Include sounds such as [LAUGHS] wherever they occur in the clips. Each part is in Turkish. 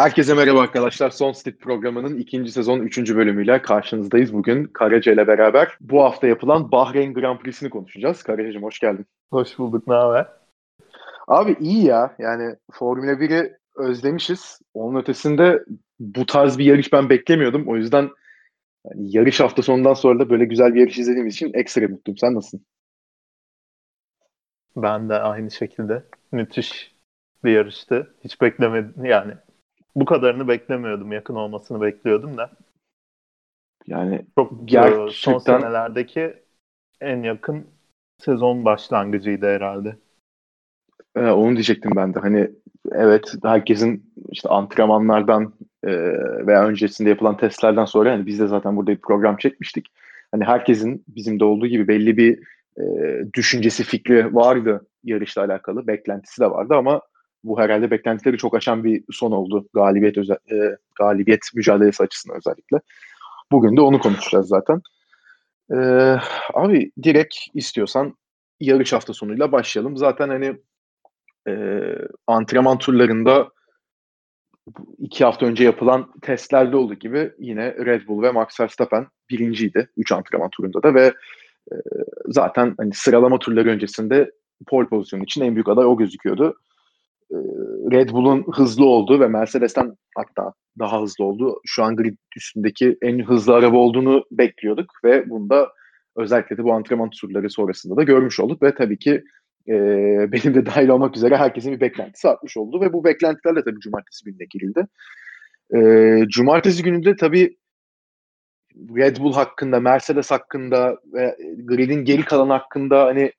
Herkese merhaba arkadaşlar. Son Stick programının ikinci sezon üçüncü bölümüyle karşınızdayız. Bugün Karaca ile beraber bu hafta yapılan Bahreyn Grand Prix'sini konuşacağız. Karaca'cığım hoş geldin. Hoş bulduk. Ne haber? Abi iyi ya. Yani Formula 1'i özlemişiz. Onun ötesinde bu tarz bir yarış ben beklemiyordum. O yüzden yani yarış hafta sonundan sonra da böyle güzel bir yarış izlediğimiz için ekstra mutluyum. Sen nasılsın? Ben de aynı şekilde. Müthiş bir yarıştı. Hiç beklemedim yani. Bu kadarını beklemiyordum. Yakın olmasını bekliyordum da. Yani çok gerçekten... son senelerdeki en yakın sezon başlangıcıydı herhalde. Ee, onu diyecektim ben de. Hani evet herkesin işte antrenmanlardan e, veya öncesinde yapılan testlerden sonra hani biz de zaten burada bir program çekmiştik. Hani herkesin bizim de olduğu gibi belli bir e, düşüncesi, fikri vardı yarışla alakalı. Beklentisi de vardı ama bu herhalde beklentileri çok aşan bir son oldu galibiyet özel, e, galibiyet mücadelesi açısından özellikle. Bugün de onu konuşacağız zaten. E, abi direkt istiyorsan yarış hafta sonuyla başlayalım. Zaten hani e, antrenman turlarında iki hafta önce yapılan testlerde olduğu gibi yine Red Bull ve Max Verstappen birinciydi. Üç antrenman turunda da ve e, zaten hani sıralama turları öncesinde pole pozisyonu için en büyük aday o gözüküyordu. E, Red Bull'un hızlı olduğu ve Mercedes'ten hatta daha hızlı olduğu şu an grid üstündeki en hızlı araba olduğunu bekliyorduk ve bunda özellikle de bu antrenman turları sonrasında da görmüş olduk ve tabii ki e, [LAUGHS] benim de dahil olmak üzere herkesin bir beklentisi artmış oldu ve bu beklentilerle tabii cumartesi gününe girildi. E, cumartesi gününde tabii Red Bull hakkında, Mercedes hakkında ve gridin geri kalan hakkında hani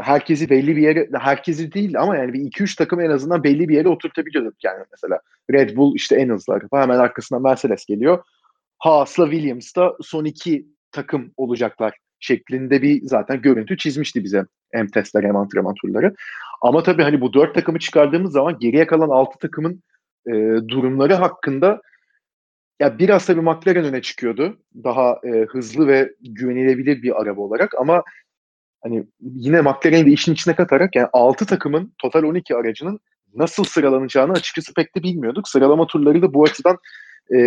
herkesi belli bir yere, herkesi değil ama yani bir 2-3 takım en azından belli bir yere oturtabiliyorduk yani mesela. Red Bull işte en hızlı. Hemen arkasından Mercedes geliyor. Haas'la Williams da son iki takım olacaklar şeklinde bir zaten görüntü çizmişti bize hem testler hem antrenman turları. Ama tabii hani bu dört takımı çıkardığımız zaman geriye kalan altı takımın e, durumları hakkında ya biraz tabii McLaren öne çıkıyordu. Daha e, hızlı ve güvenilebilir bir araba olarak ama hani yine McLaren'i de işin içine katarak yani 6 takımın total 12 aracının nasıl sıralanacağını açıkçası pek de bilmiyorduk. Sıralama turları da bu açıdan e,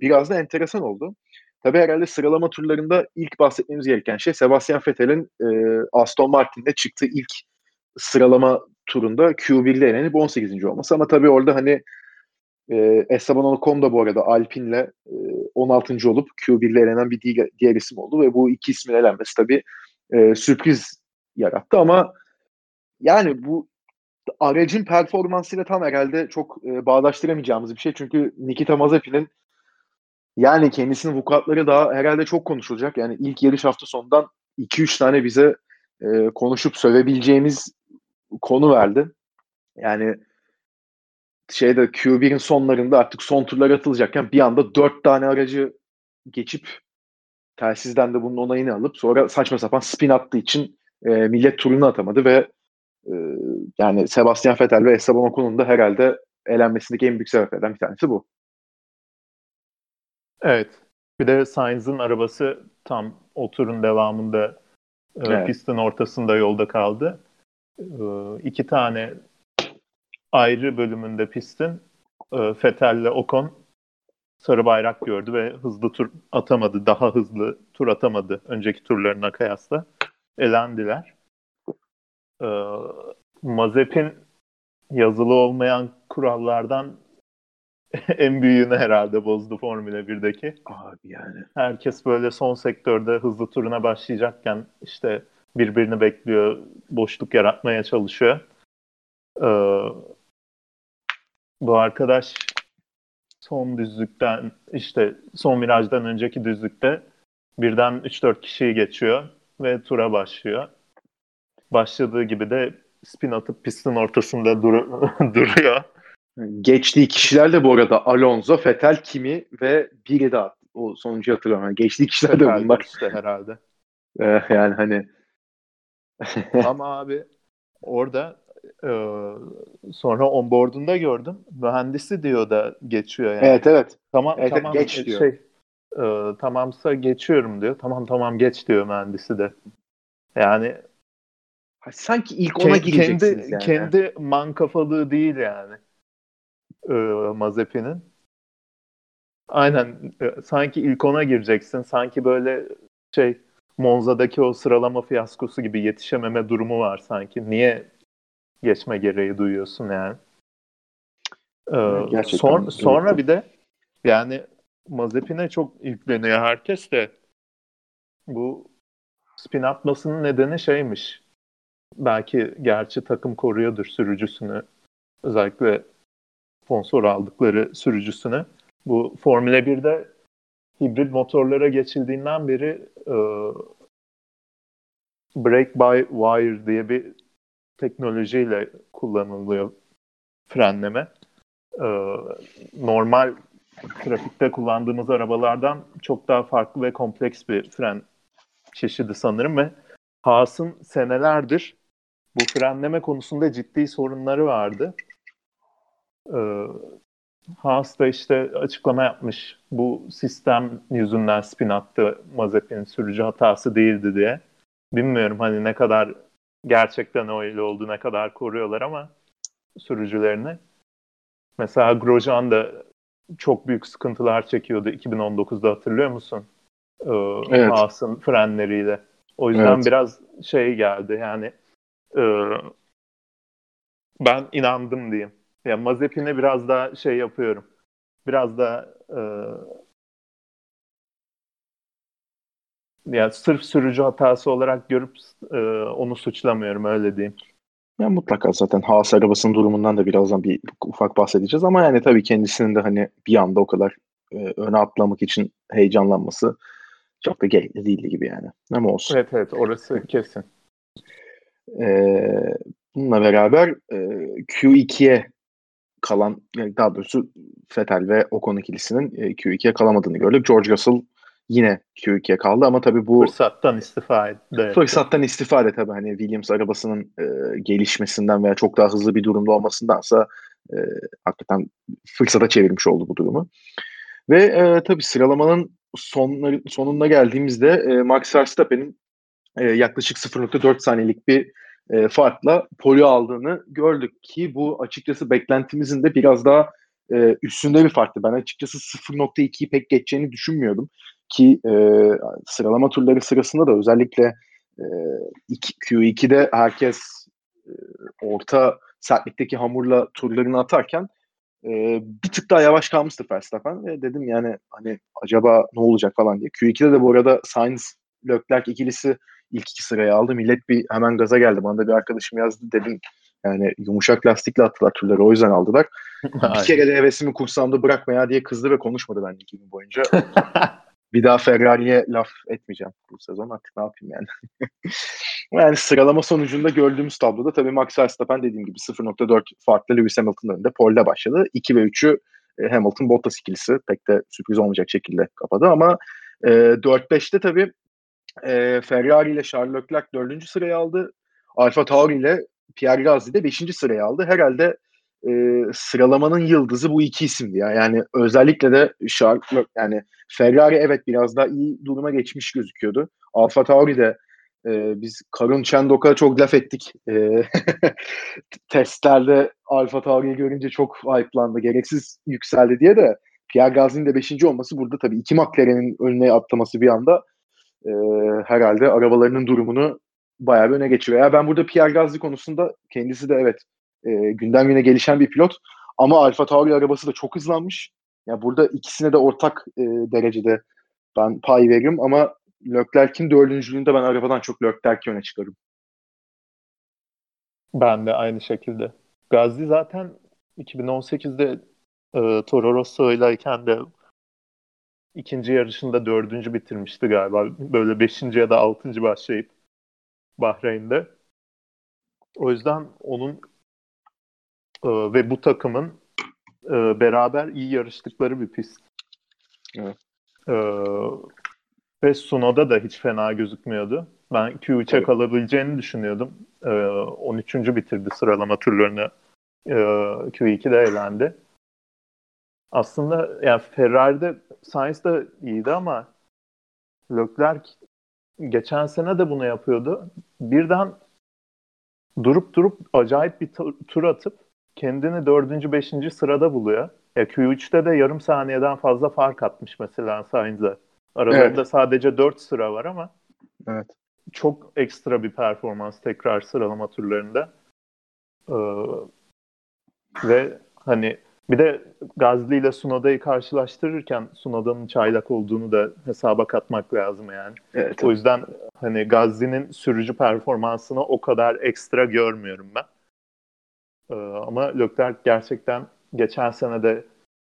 biraz da enteresan oldu. Tabii herhalde sıralama turlarında ilk bahsetmemiz gereken şey Sebastian Vettel'in e, Aston Martin'de çıktığı ilk sıralama turunda Q1'de elenip 18. olması. Ama tabii orada hani e, Esteban Ocon da bu arada Alpine'le e, 16. olup Q1'le elenen bir diğer, diğer isim oldu ve bu iki ismin elenmesi tabii e, sürpriz yarattı ama yani bu aracın performansıyla tam herhalde çok e, bağdaştıramayacağımız bir şey. Çünkü Nikita Mazepin'in yani kendisinin vukuatları daha herhalde çok konuşulacak. Yani ilk yarış hafta sonundan 2-3 tane bize e, konuşup sövebileceğimiz konu verdi. Yani şeyde Q1'in sonlarında artık son turlar atılacakken bir anda 4 tane aracı geçip telsizden de bunun onayını alıp sonra saçma sapan spin attığı için e, millet turunu atamadı ve e, yani Sebastian Vettel ve Esteban Ocon'un da herhalde elenmesindeki en büyük sebeplerden bir tanesi bu. Evet. Bir de Sainz'ın arabası tam o turun devamında e, evet. pistin ortasında yolda kaldı. E, iki tane ayrı bölümünde pistin e, Vettel Ocon sarı bayrak gördü ve hızlı tur atamadı. Daha hızlı tur atamadı önceki turlarına kıyasla. Elendiler. E, Mazepin yazılı olmayan kurallardan [LAUGHS] en büyüğünü herhalde bozdu Formula 1'deki. Abi yani. Herkes böyle son sektörde hızlı turuna başlayacakken işte birbirini bekliyor, boşluk yaratmaya çalışıyor. Ee, bu arkadaş son düzlükten işte son virajdan önceki düzlükte birden 3-4 kişiyi geçiyor ve tura başlıyor. Başladığı gibi de spin atıp pistin ortasında dur [LAUGHS] duruyor. Geçtiği kişiler de bu arada Alonso, Fetel, Kimi ve biri daha o sonuncu hatırlamıyorum. Geçtiği kişiler de bunlar. işte herhalde. Ee, yani hani ama abi orada e, sonra onboard'unda gördüm. Mühendisi diyor da geçiyor yani. Evet evet. Tamam evet, tamam geç e, diyor. Şey, e, tamamsa geçiyorum diyor. Tamam tamam geç diyor mühendisi de. Yani sanki ilk ona gireceksiniz kendi, yani. Kendi man kafalığı değil yani e, Mazepin'in. Aynen. E, sanki ilk ona gireceksin. Sanki böyle şey Monza'daki o sıralama fiyaskosu gibi yetişememe durumu var sanki. Niye geçme gereği duyuyorsun yani? Ee, son, sonra bir de yani Mazepin'e çok yükleniyor herkes de bu spin atmasının nedeni şeymiş. Belki gerçi takım koruyordur sürücüsünü. Özellikle sponsor aldıkları sürücüsünü. Bu Formula 1'de hibrit motorlara geçildiğinden beri e, brake by wire diye bir teknolojiyle kullanılıyor frenleme. E, normal trafikte kullandığımız arabalardan çok daha farklı ve kompleks bir fren çeşidi sanırım ve Haas'ın senelerdir bu frenleme konusunda ciddi sorunları vardı. Ee, Haas da işte açıklama yapmış. Bu sistem yüzünden spin attı Mazepin sürücü hatası değildi diye. Bilmiyorum hani ne kadar gerçekten öyle oldu, ne kadar koruyorlar ama sürücülerini. Mesela Grosjean da çok büyük sıkıntılar çekiyordu 2019'da hatırlıyor musun? Ee, evet. Haas'ın frenleriyle. O yüzden evet. biraz şey geldi yani e, ben inandım diyeyim. Ya Mazepin'e biraz daha şey yapıyorum. Biraz da e, yani sırf sürücü hatası olarak görüp e, onu suçlamıyorum öyle diyeyim. Ya mutlaka zaten Haas arabasının durumundan da birazdan bir ufak bahsedeceğiz ama yani tabii kendisinin de hani bir anda o kadar e, öne atlamak için heyecanlanması çok da gerekli değildi gibi yani. Ama olsun. Evet evet orası kesin. Ee, bununla beraber e, Q2'ye kalan yani daha doğrusu Vettel ve Ocon ikilisinin e, Q2'ye kalamadığını gördük. George Russell yine Q2'ye kaldı ama tabii bu fırsattan istifa etti. Fırsattan istifa etti tabii hani Williams arabasının e, gelişmesinden veya çok daha hızlı bir durumda olmasındansa e, hakikaten fırsata çevirmiş oldu bu durumu. Ve e, tabii sıralamanın sonları, sonuna geldiğimizde e, Max Verstappen'in e, yaklaşık 0.4 saniyelik bir e, farkla poli aldığını gördük ki bu açıkçası beklentimizin de biraz daha e, üstünde bir farktı. Ben açıkçası 0.2'yi pek geçeceğini düşünmüyordum ki e, sıralama turları sırasında da özellikle e, Q2'de herkes e, orta sertlikteki hamurla turlarını atarken e, bir tık daha yavaş kalmıştı Verstappen ve dedim yani hani acaba ne olacak falan diye. Q2'de de bu arada Sainz Leclerc ikilisi ilk iki sırayı aldı. Millet bir hemen gaza geldi. Bana da bir arkadaşım yazdı dedim. Yani yumuşak lastikle attılar turları o yüzden aldılar. [LAUGHS] bir kere de hevesimi kursamda bırakma ya diye kızdı ve konuşmadı ben iki gün boyunca. [LAUGHS] bir daha Ferrari'ye laf etmeyeceğim bu sezon artık ne yapayım yani. [LAUGHS] yani sıralama sonucunda gördüğümüz tabloda tabii Max Verstappen dediğim gibi 0.4 farklı Lewis Hamilton'ın önünde pole'de başladı. 2 ve 3'ü e, Hamilton Bottas ikilisi pek de sürpriz olmayacak şekilde kapadı ama e, 4-5'te tabii e, Ferrari ile Charles Leclerc 4. sırayı aldı. Alfa Tauri ile Pierre Gasly de 5. sırayı aldı. Herhalde e, sıralamanın yıldızı bu iki isimdi ya. Yani özellikle de Charles yani Ferrari evet biraz daha iyi duruma geçmiş gözüküyordu. Alfa Tauri de e, biz Karun Çendok'a çok laf ettik. E, [LAUGHS] testlerde Alfa Tauri'yi görünce çok ayıplandı. Gereksiz yükseldi diye de Pierre Gasly'nin de 5. olması burada tabii iki McLaren'in önüne atlaması bir anda e, herhalde arabalarının durumunu bayağı bir öne geçiriyor. Ya ben burada Pierre Gasly konusunda kendisi de evet e, günden güne gelişen bir pilot ama Alfa Tauri arabası da çok hızlanmış. Ya yani burada ikisine de ortak e, derecede ben pay veririm ama Leclerc'in dördüncülüğünde ben arabadan çok Leclerc'i öne çıkarım. Ben de aynı şekilde. Gazli zaten 2018'de e, Toro Rosso'ylayken de ikinci yarışında dördüncü bitirmişti galiba. Böyle beşinci ya da altıncı başlayıp Bahreyn'de. O yüzden onun e, ve bu takımın e, beraber iyi yarıştıkları bir pist. Evet. E, ve Sunoda da hiç fena gözükmüyordu. Ben Q3'e evet. kalabileceğini düşünüyordum. E, 13. bitirdi sıralama turlarını. E, Q2'de eğlendi. Aslında yani Ferrari'de Sainz da iyiydi ama Leclerc geçen sene de bunu yapıyordu. Birden durup durup acayip bir tur atıp kendini dördüncü, beşinci sırada buluyor. Ya Q3'te de yarım saniyeden fazla fark atmış mesela Sainz'e. Aralarında evet. sadece 4 sıra var ama evet. çok ekstra bir performans tekrar sıralama turlarında. Ee, ve hani bir de Gazli ile Sunoda'yı karşılaştırırken Sunoda'nın çaylak olduğunu da hesaba katmak lazım yani. Evet, o yüzden hani Gazli'nin sürücü performansını o kadar ekstra görmüyorum ben. Ee, ama Leclerc gerçekten geçen sene de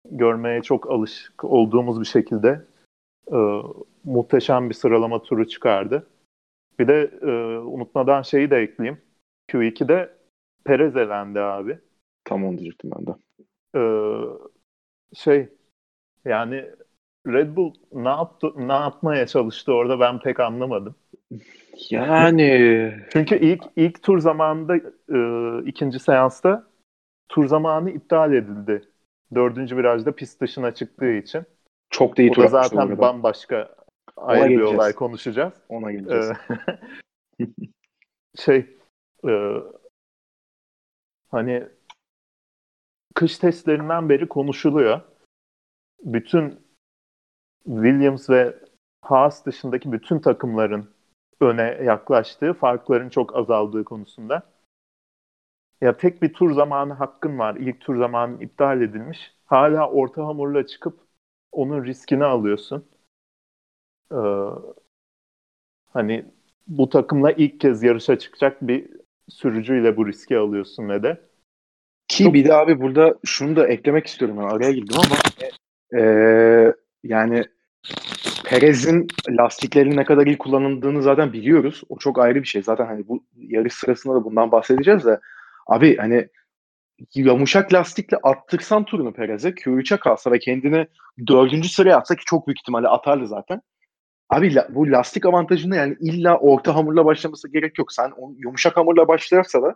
görmeye çok alışık olduğumuz bir şekilde e, muhteşem bir sıralama turu çıkardı. Bir de e, unutmadan şeyi de ekleyeyim. Q2'de Perez elendi abi. Tam onu diyecektim ben de. Ee, şey yani Red Bull ne yaptı ne yapmaya çalıştı orada ben pek anlamadım. Yani çünkü ilk ilk tur zamanında e, ikinci seansta tur zamanı iptal edildi. Dördüncü virajda pist dışına çıktığı için. Çok da iyi tur zaten orada. bambaşka ayrı bir olay konuşacağız. Ona geleceğiz. Ee, [LAUGHS] şey e, hani kış testlerinden beri konuşuluyor. Bütün Williams ve Haas dışındaki bütün takımların öne yaklaştığı, farkların çok azaldığı konusunda. Ya tek bir tur zamanı hakkın var. İlk tur zamanı iptal edilmiş. Hala orta hamurla çıkıp onun riskini alıyorsun. Ee, hani bu takımla ilk kez yarışa çıkacak bir sürücüyle bu riski alıyorsun ve de. Ki Çok... bir de abi burada şunu da eklemek istiyorum. Ben araya girdim ama e, yani Perez'in lastiklerin ne kadar iyi kullanıldığını zaten biliyoruz. O çok ayrı bir şey. Zaten hani bu yarış sırasında da bundan bahsedeceğiz de abi hani yumuşak lastikle attırsan turunu Perez'e Q3'e kalsa ve kendini dördüncü sıraya atsa ki çok büyük ihtimalle atardı zaten. Abi bu lastik avantajını yani illa orta hamurla başlaması gerek yok. Sen o yumuşak hamurla başlarsa da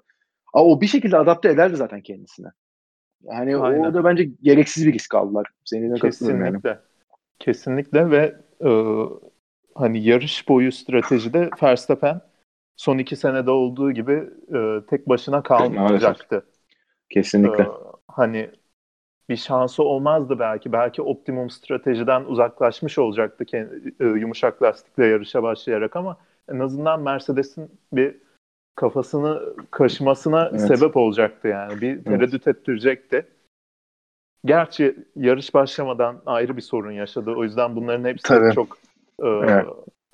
o bir şekilde adapte ederdi zaten kendisine. Yani Aynen. orada bence gereksiz bir risk aldılar. Seninle Kesinlikle. Yani. Kesinlikle ve e, hani yarış boyu stratejide Verstappen son iki senede olduğu gibi e, tek başına kalmayacaktı. Kesinlikle. E, hani bir şansı olmazdı belki. Belki optimum stratejiden uzaklaşmış olacaktı kendi, e, yumuşak lastikle yarışa başlayarak ama en azından Mercedes'in bir kafasını kaşımasına evet. sebep olacaktı yani. Bir tereddüt evet. ettirecekti. Gerçi yarış başlamadan ayrı bir sorun yaşadı. O yüzden bunların hepsi tabii. çok e, evet.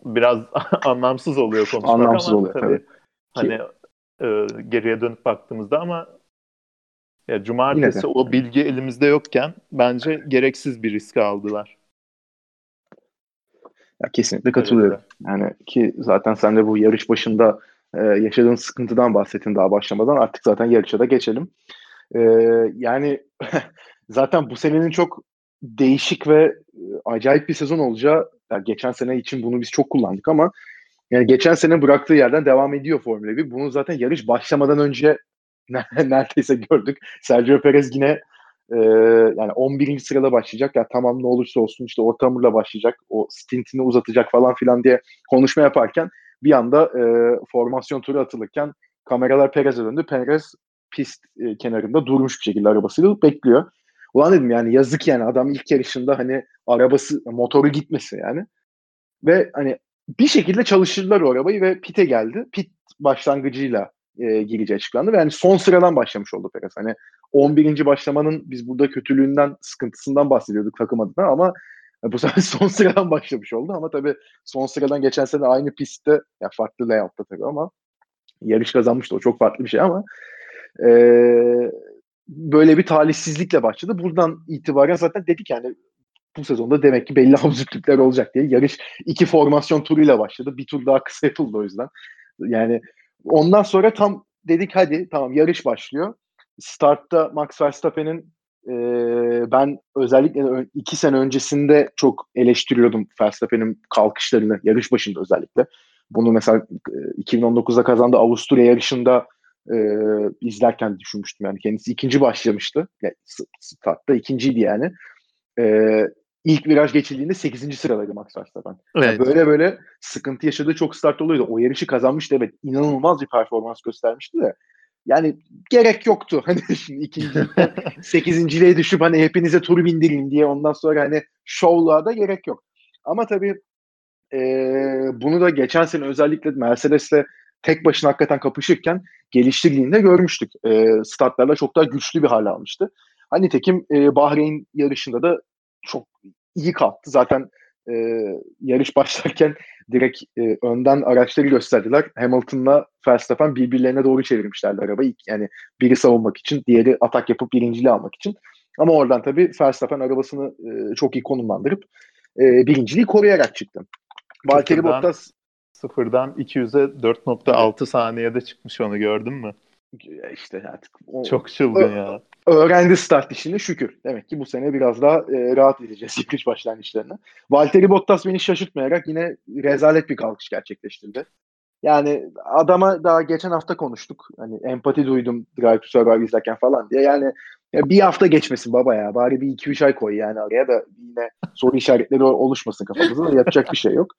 biraz [LAUGHS] anlamsız oluyor konuşmak anlamsız ama oluyor, tabii, tabii. hani e, geriye dönüp baktığımızda ama ya cumartesi o bilgi elimizde yokken bence gereksiz bir risk aldılar. Ya kesinlikle katılıyorum. Yani ki zaten sen de bu yarış başında e, yaşadığın sıkıntıdan bahsettin daha başlamadan. Artık zaten yarışa da geçelim. E, yani [LAUGHS] zaten bu senenin çok değişik ve acayip bir sezon olacağı yani geçen sene için bunu biz çok kullandık ama yani geçen sene bıraktığı yerden devam ediyor Formula 1. Bunu zaten yarış başlamadan önce [LAUGHS] neredeyse gördük. Sergio Perez yine e, yani 11. sırada başlayacak. Ya tamam ne olursa olsun işte orta hamurla başlayacak. O stintini uzatacak falan filan diye konuşma yaparken bir anda e, formasyon turu atılırken kameralar Perez'e döndü. Perez pist e, kenarında durmuş bir şekilde arabasıyla bekliyor. Ulan dedim yani yazık yani adam ilk yarışında hani arabası motoru gitmesi yani. Ve hani bir şekilde çalıştırdılar o arabayı ve pite geldi. Pit başlangıcıyla e, gireceği açıklandı ve yani son sıradan başlamış oldu Perez. Hani 11. başlamanın biz burada kötülüğünden, sıkıntısından bahsediyorduk takım adına ama bu sefer [LAUGHS] son sıradan başlamış oldu ama tabii son sıradan geçen sene aynı pistte ya farklı layout'ta tabii ama yarış kazanmıştı o çok farklı bir şey ama e, böyle bir talihsizlikle başladı. Buradan itibaren zaten dedik yani bu sezonda demek ki belli [LAUGHS] absürtlükler olacak diye. Yarış iki formasyon turuyla başladı. Bir tur daha kısa yapıldı o yüzden. Yani ondan sonra tam dedik hadi tamam yarış başlıyor. Startta Max Verstappen'in e, ben özellikle iki sene öncesinde çok eleştiriyordum Verstappen'in kalkışlarını yarış başında özellikle. Bunu mesela 2019'da kazandığı Avusturya yarışında e, izlerken düşünmüştüm yani kendisi ikinci başlamıştı. Yani startta ikinciydi yani. E, ilk viraj geçildiğinde 8. sıradaydı Max Verstappen. Evet. Yani böyle böyle sıkıntı yaşadığı çok start oluyordu. O yarışı kazanmıştı evet. inanılmaz bir performans göstermişti de yani gerek yoktu. [LAUGHS] Hani şimdi ikinci, [LAUGHS] sekizinciliğe düşüp hani hepinize tur bindireyim diye ondan sonra hani şovluğa da gerek yok. Ama tabii e, bunu da geçen sene özellikle Mercedes'le tek başına hakikaten kapışırken geliştirdiğinde görmüştük. E, statlarla çok daha güçlü bir hal almıştı. Hani tekim e, Bahreyn yarışında da çok iyi kalktı. Zaten e, yarış [LAUGHS] başlarken direkt e, önden araçları gösterdiler. Hamilton'la Verstappen birbirlerine doğru çevirmişlerdi arabayı. Yani biri savunmak için, diğeri atak yapıp birinciliği almak için. Ama oradan tabii Verstappen arabasını e, çok iyi konumlandırıp e, birinciliği koruyarak çıktı. Valtteri Bottas sıfırdan 200'e 4.6 saniyede çıkmış onu gördün mü? İşte artık o, çok çılgın ya. Öğrendi start işini şükür. Demek ki bu sene biraz daha e, rahat edeceğiz [LAUGHS] yarış başlangıçlarına. Valtteri Bottas beni şaşırtmayarak yine rezalet bir kalkış gerçekleştirdi. Yani adama daha geçen hafta konuştuk. Hani empati duydum Drive to Survive izlerken falan diye. Yani ya bir hafta geçmesin baba ya. Bari bir iki üç ay koy yani araya da yine soru işaretleri oluşmasın kafamızda. Yapacak bir şey yok.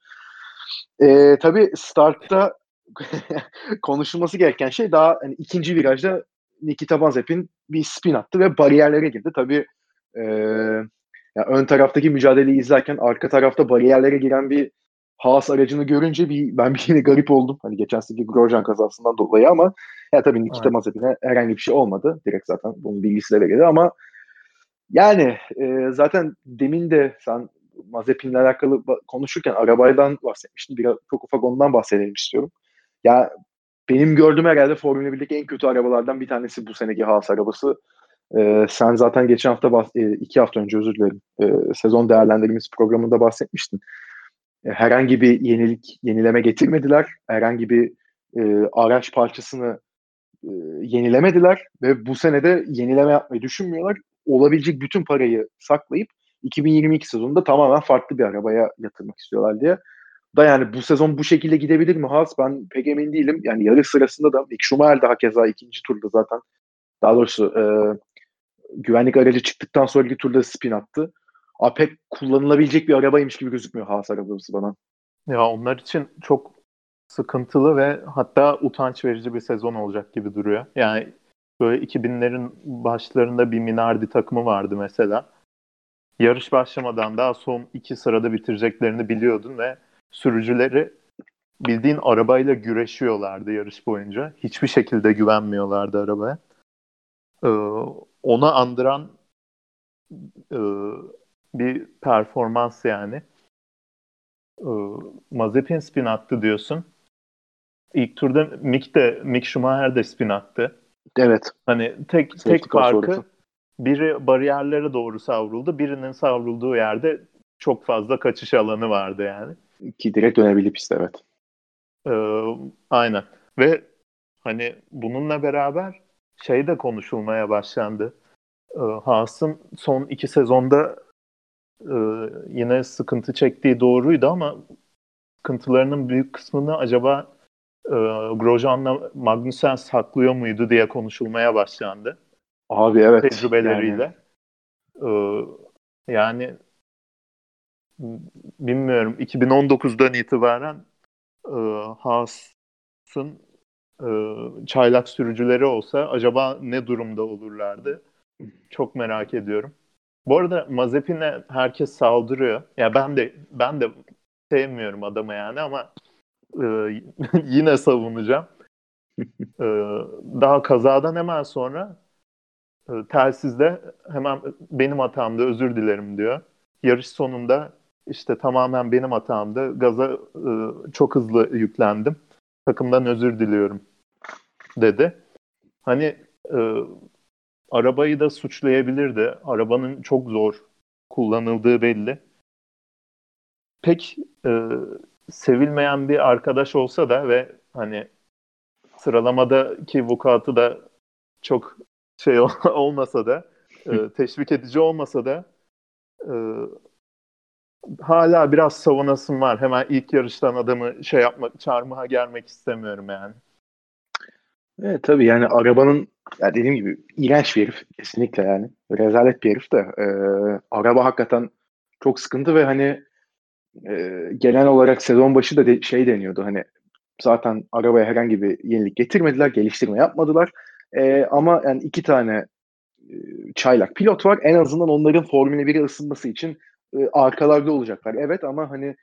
Ee, tabii startta [LAUGHS] konuşulması gereken şey daha hani ikinci virajda Nikita Mazepin bir spin attı ve bariyerlere girdi. Tabii e, yani ön taraftaki mücadeleyi izlerken arka tarafta bariyerlere giren bir Haas aracını görünce bir ben bir yine garip oldum. Hani geçen seneki Grosjean kazasından dolayı ama ya tabii Nikita Mazepin'e herhangi bir şey olmadı. Direkt zaten bunun bilgisi de verildi ama yani e, zaten demin de sen Mazepin'le alakalı konuşurken arabaydan bahsetmiştin. Biraz çok ufak ondan bahsedelim istiyorum. Ya benim gördüğüm herhalde Formula 1'deki en kötü arabalardan bir tanesi bu seneki Haas arabası. Ee, sen zaten geçen hafta, bahs- e, iki hafta önce özür dilerim, e, sezon değerlendirmemiz programında bahsetmiştin. E, herhangi bir yenilik, yenileme getirmediler. Herhangi bir e, araç parçasını e, yenilemediler ve bu senede yenileme yapmayı düşünmüyorlar. Olabilecek bütün parayı saklayıp 2022 sezonunda tamamen farklı bir arabaya yatırmak istiyorlar diye. Da yani bu sezon bu şekilde gidebilir mi Haas? Ben pek emin değilim. Yani yarış sırasında da Mick Schumacher daha keza ikinci turda zaten daha doğrusu e, güvenlik aracı çıktıktan sonraki turda spin attı. A, pek kullanılabilecek bir arabaymış gibi gözükmüyor Haas arabası bana. Ya onlar için çok sıkıntılı ve hatta utanç verici bir sezon olacak gibi duruyor. Yani böyle 2000'lerin başlarında bir Minardi takımı vardı mesela. Yarış başlamadan daha son iki sırada bitireceklerini biliyordun ve sürücüleri bildiğin arabayla güreşiyorlardı yarış boyunca. Hiçbir şekilde güvenmiyorlardı arabaya. Ee, ona andıran e, bir performans yani. Ee, Mazepin spin attı diyorsun. İlk turda Mick de Mick Schumacher de spin attı. Evet. Hani tek Safety tek farkı sonrası. Biri bariyerlere doğru savruldu. Birinin savrulduğu yerde çok fazla kaçış alanı vardı yani. Ki direkt dönebildi piste evet. Ee, aynen. Ve hani bununla beraber şey de konuşulmaya başlandı. Ee, Haas'ın son iki sezonda e, yine sıkıntı çektiği doğruydu ama sıkıntılarının büyük kısmını acaba e, Grosjean'la Magnussen saklıyor muydu diye konuşulmaya başlandı. Abi evet. Tecrübeleriyle. Yani, ee, yani bilmiyorum 2019'dan itibaren e, Haas'ın e, çaylak sürücüleri olsa acaba ne durumda olurlardı? Çok merak ediyorum. Bu arada Mazepin'e herkes saldırıyor. Ya ben de ben de sevmiyorum adamı yani ama e, [LAUGHS] yine savunacağım. e, daha kazadan hemen sonra telsizde hemen benim hatamda özür dilerim diyor. Yarış sonunda işte tamamen benim hatamdı. Gaza e, çok hızlı yüklendim. Takımdan özür diliyorum dedi. Hani e, arabayı da suçlayabilirdi. Arabanın çok zor kullanıldığı belli. Pek e, sevilmeyen bir arkadaş olsa da ve hani sıralamadaki vukuatı da çok şey [LAUGHS] olmasa da e, teşvik edici olmasa da e, hala biraz savunasım var. Hemen ilk yarıştan adamı şey yapmak, çarmıha gelmek istemiyorum yani. Evet tabii yani arabanın ya dediğim gibi iğrenç bir herif kesinlikle yani. Rezalet bir herif de. E, araba hakikaten çok sıkıntı ve hani e, genel olarak sezon başı da de, şey deniyordu hani zaten arabaya herhangi bir yenilik getirmediler, geliştirme yapmadılar. E, ama yani iki tane e, çaylak pilot var. En azından onların Formula 1'e ısınması için e, arkalarda olacaklar. Evet ama hani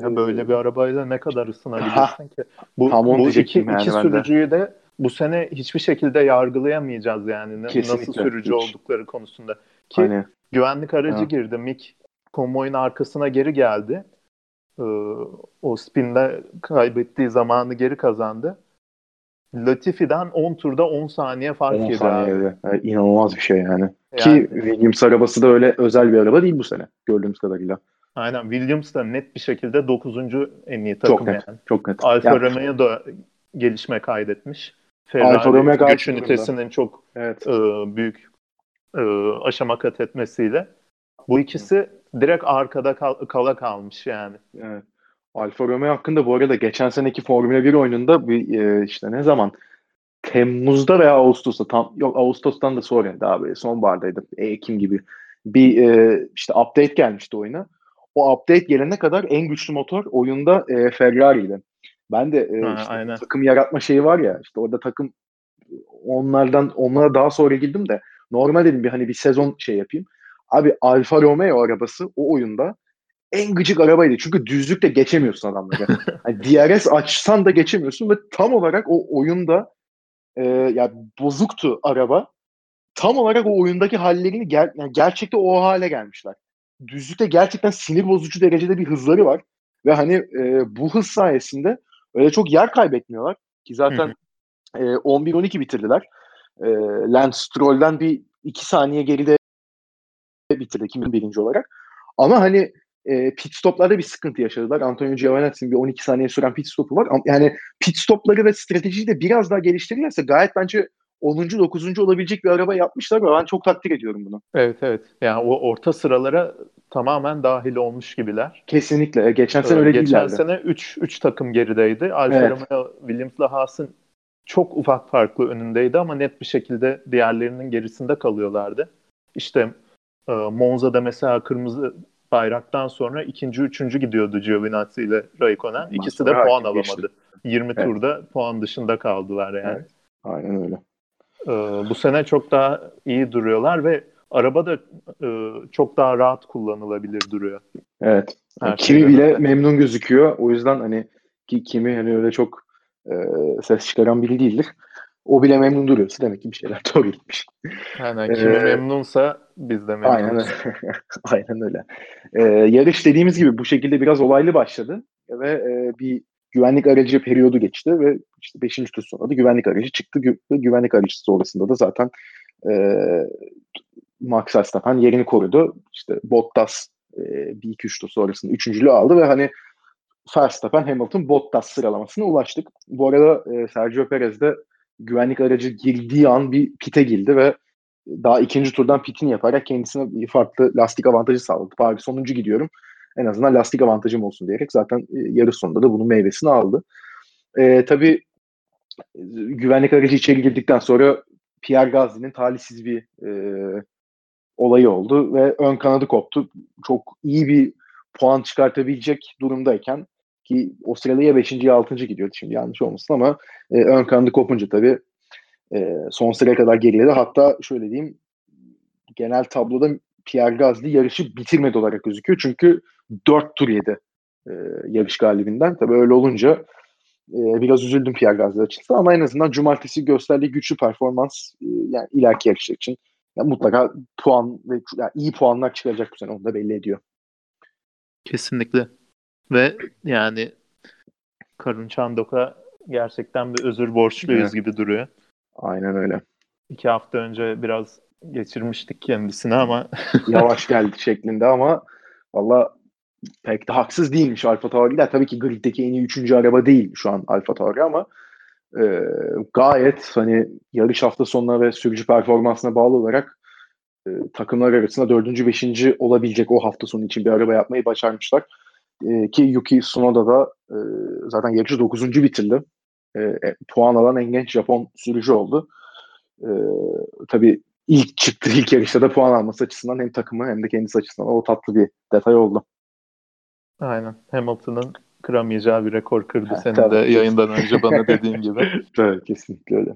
ya böyle bir arabayla ne kadar ısınabilirsin ki? Bu, bu iki, yani iki sürücüyü de bu sene hiçbir şekilde yargılayamayacağız yani Kesinlikle. nasıl sürücü Hiç. oldukları konusunda. Ki hani, güvenlik aracı ha. girdi. Mick konvoyun arkasına geri geldi. Ee, o spinde kaybettiği zamanı geri kazandı. Latifi'den 10 turda 10 saniye fark 10 yedi saniyede. Yani inanılmaz bir şey yani. yani. Ki Williams arabası da öyle özel bir araba değil bu sene gördüğümüz kadarıyla. Aynen Williams da net bir şekilde 9. en iyi takım çok net, yani. Çok net. Alfa yani. Romeo da gelişme kaydetmiş. Ferrari Alfa Romeo güç ünitesinin çok evet. e, büyük e, aşama kat etmesiyle. Bu ikisi direkt arkada kal- kala kalmış yani. Evet. Alfa Romeo hakkında bu arada geçen seneki Formula 1 oyununda bir e, işte ne zaman Temmuz'da veya Ağustos'ta tam yok Ağustos'tan da sonra daha böyle sonbahardaydı. Ekim gibi bir e, işte update gelmişti oyuna. O update gelene kadar en güçlü motor oyunda e, Ferrari'ydi. Ben de e, ha, işte aynen. takım yaratma şeyi var ya işte orada takım onlardan onlara daha sonra girdim de normal dedim bir hani bir sezon şey yapayım. Abi Alfa Romeo arabası o oyunda en gıcık arabaydı. Çünkü düzlükte geçemiyorsun adamları. yani [LAUGHS] DRS açsan da geçemiyorsun ve tam olarak o oyunda e, yani bozuktu araba. Tam olarak o oyundaki hallerini ger yani gerçekte o hale gelmişler. Düzlükte gerçekten sinir bozucu derecede bir hızları var. Ve hani e, bu hız sayesinde öyle çok yer kaybetmiyorlar. Ki zaten e, 11-12 bitirdiler. E, Lance Stroll'den bir 2 saniye geride bitirdi 2001. olarak. Ama hani e, pit stoplarda bir sıkıntı yaşadılar. Antonio Giovinazzi'nin bir 12 saniye süren pit stopu var. Yani pit stopları ve stratejiyi de biraz daha geliştirirlerse gayet bence 10. 9. olabilecek bir araba yapmışlar ve ben çok takdir ediyorum bunu. Evet evet. Yani o orta sıralara tamamen dahil olmuş gibiler. Kesinlikle. E, geçen sene öyle Geçen değillerdi. sene 3 3 takım gerideydi. Alfa evet. Romeo Williams'la Haas'ın çok ufak farklı önündeydi ama net bir şekilde diğerlerinin gerisinde kalıyorlardı. İşte e, Monza'da mesela kırmızı bayraktan sonra ikinci, üçüncü gidiyordu Giovinazzi ile Raikkonen. İkisi de puan alamadı. Geçti. 20 evet. turda puan dışında kaldılar yani. Evet. Aynen öyle. Ee, bu sene çok daha iyi duruyorlar ve araba da e, çok daha rahat kullanılabilir duruyor. Evet. Her kimi bile de. memnun gözüküyor. O yüzden hani ki kimi hani öyle çok e, ses çıkaran biri değildir. O bile memnun duruyorsa demek ki bir şeyler [LAUGHS] doğru gitmiş. Aynen. Kimi ee, memnunsa biz de memnunuz. Aynen, [LAUGHS] aynen öyle. Ee, yarış dediğimiz gibi bu şekilde biraz olaylı başladı ve e, bir güvenlik aracı periyodu geçti ve işte 5. tur sonra da güvenlik aracı çıktı. Gü- güvenlik aracı sonrasında da zaten e, Max Verstappen yerini korudu. İşte Bottas e, bir iki üç tur sonrasında üçüncülüğü aldı ve hani Verstappen Hamilton Bottas sıralamasına ulaştık. Bu arada e, Sergio Perez de güvenlik aracı girdiği an bir pite girdi ve daha ikinci turdan pitini yaparak kendisine farklı lastik avantajı sağladı. Bari sonuncu gidiyorum. En azından lastik avantajım olsun diyerek zaten e, yarı sonunda da bunun meyvesini aldı. E, tabii güvenlik aracı içeri girdikten sonra Pierre Gasly'nin talihsiz bir e, olayı oldu ve ön kanadı koptu. Çok iyi bir puan çıkartabilecek durumdayken ki o sırada ya 5. ya 6. gidiyordu şimdi yanlış olmasın ama e, ön kanadı kopunca tabii e, son sıraya kadar geriledi. Hatta şöyle diyeyim genel tabloda Pierre Gasly yarışı bitirmedi olarak gözüküyor. Çünkü 4 tur yedi e, yarış galibinden. Tabii öyle olunca e, biraz üzüldüm Pierre Gasly açısından ama en azından cumartesi gösterdiği güçlü performans e, yani ileriki yarışlar için yani mutlaka puan ve yani iyi puanlar çıkaracak bu sene onu da belli ediyor. Kesinlikle. Ve yani Karun Çandok'a gerçekten bir özür borçluyuz evet. gibi duruyor. Aynen öyle. İki hafta önce biraz geçirmiştik kendisini ama [LAUGHS] yavaş geldi şeklinde ama valla pek de haksız değilmiş Alfa Tauri'ler. Tabii ki griddeki en iyi üçüncü araba değil şu an Alfa Tauri ama e, gayet hani yarış hafta sonuna ve sürücü performansına bağlı olarak e, takımlar arasında dördüncü, beşinci olabilecek o hafta sonu için bir araba yapmayı başarmışlar. E, ki Yuki Tsunoda da e, zaten yarışı dokuzuncu bitirdi. E, e, puan alan en genç Japon sürücü oldu. E, tabii ilk çıktı ilk yarışta da puan alması açısından hem takımı hem de kendisi açısından o tatlı bir detay oldu. Aynen. Hamilton'ın kıramayacağı bir rekor kırdı ha, senin de yayından önce bana dediğin gibi. [LAUGHS] tabii kesinlikle öyle.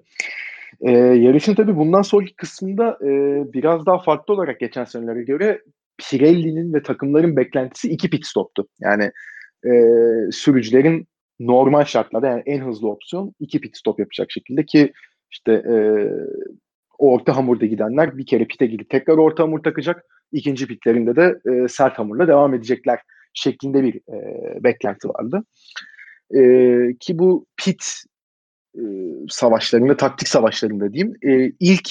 E, yarışın tabii bundan sonraki kısmında e, biraz daha farklı olarak geçen senelere göre Pirelli'nin ve takımların beklentisi iki pit stoptu. Yani e, sürücülerin normal şartlarda yani en hızlı opsiyon iki pit stop yapacak şekilde ki işte e, orta hamurda gidenler bir kere pite gidip tekrar orta hamur takacak. İkinci pitlerinde de e, sert hamurla devam edecekler şeklinde bir e, beklenti vardı. E, ki bu pit e, savaşlarında, taktik savaşlarında diyeyim e, ilk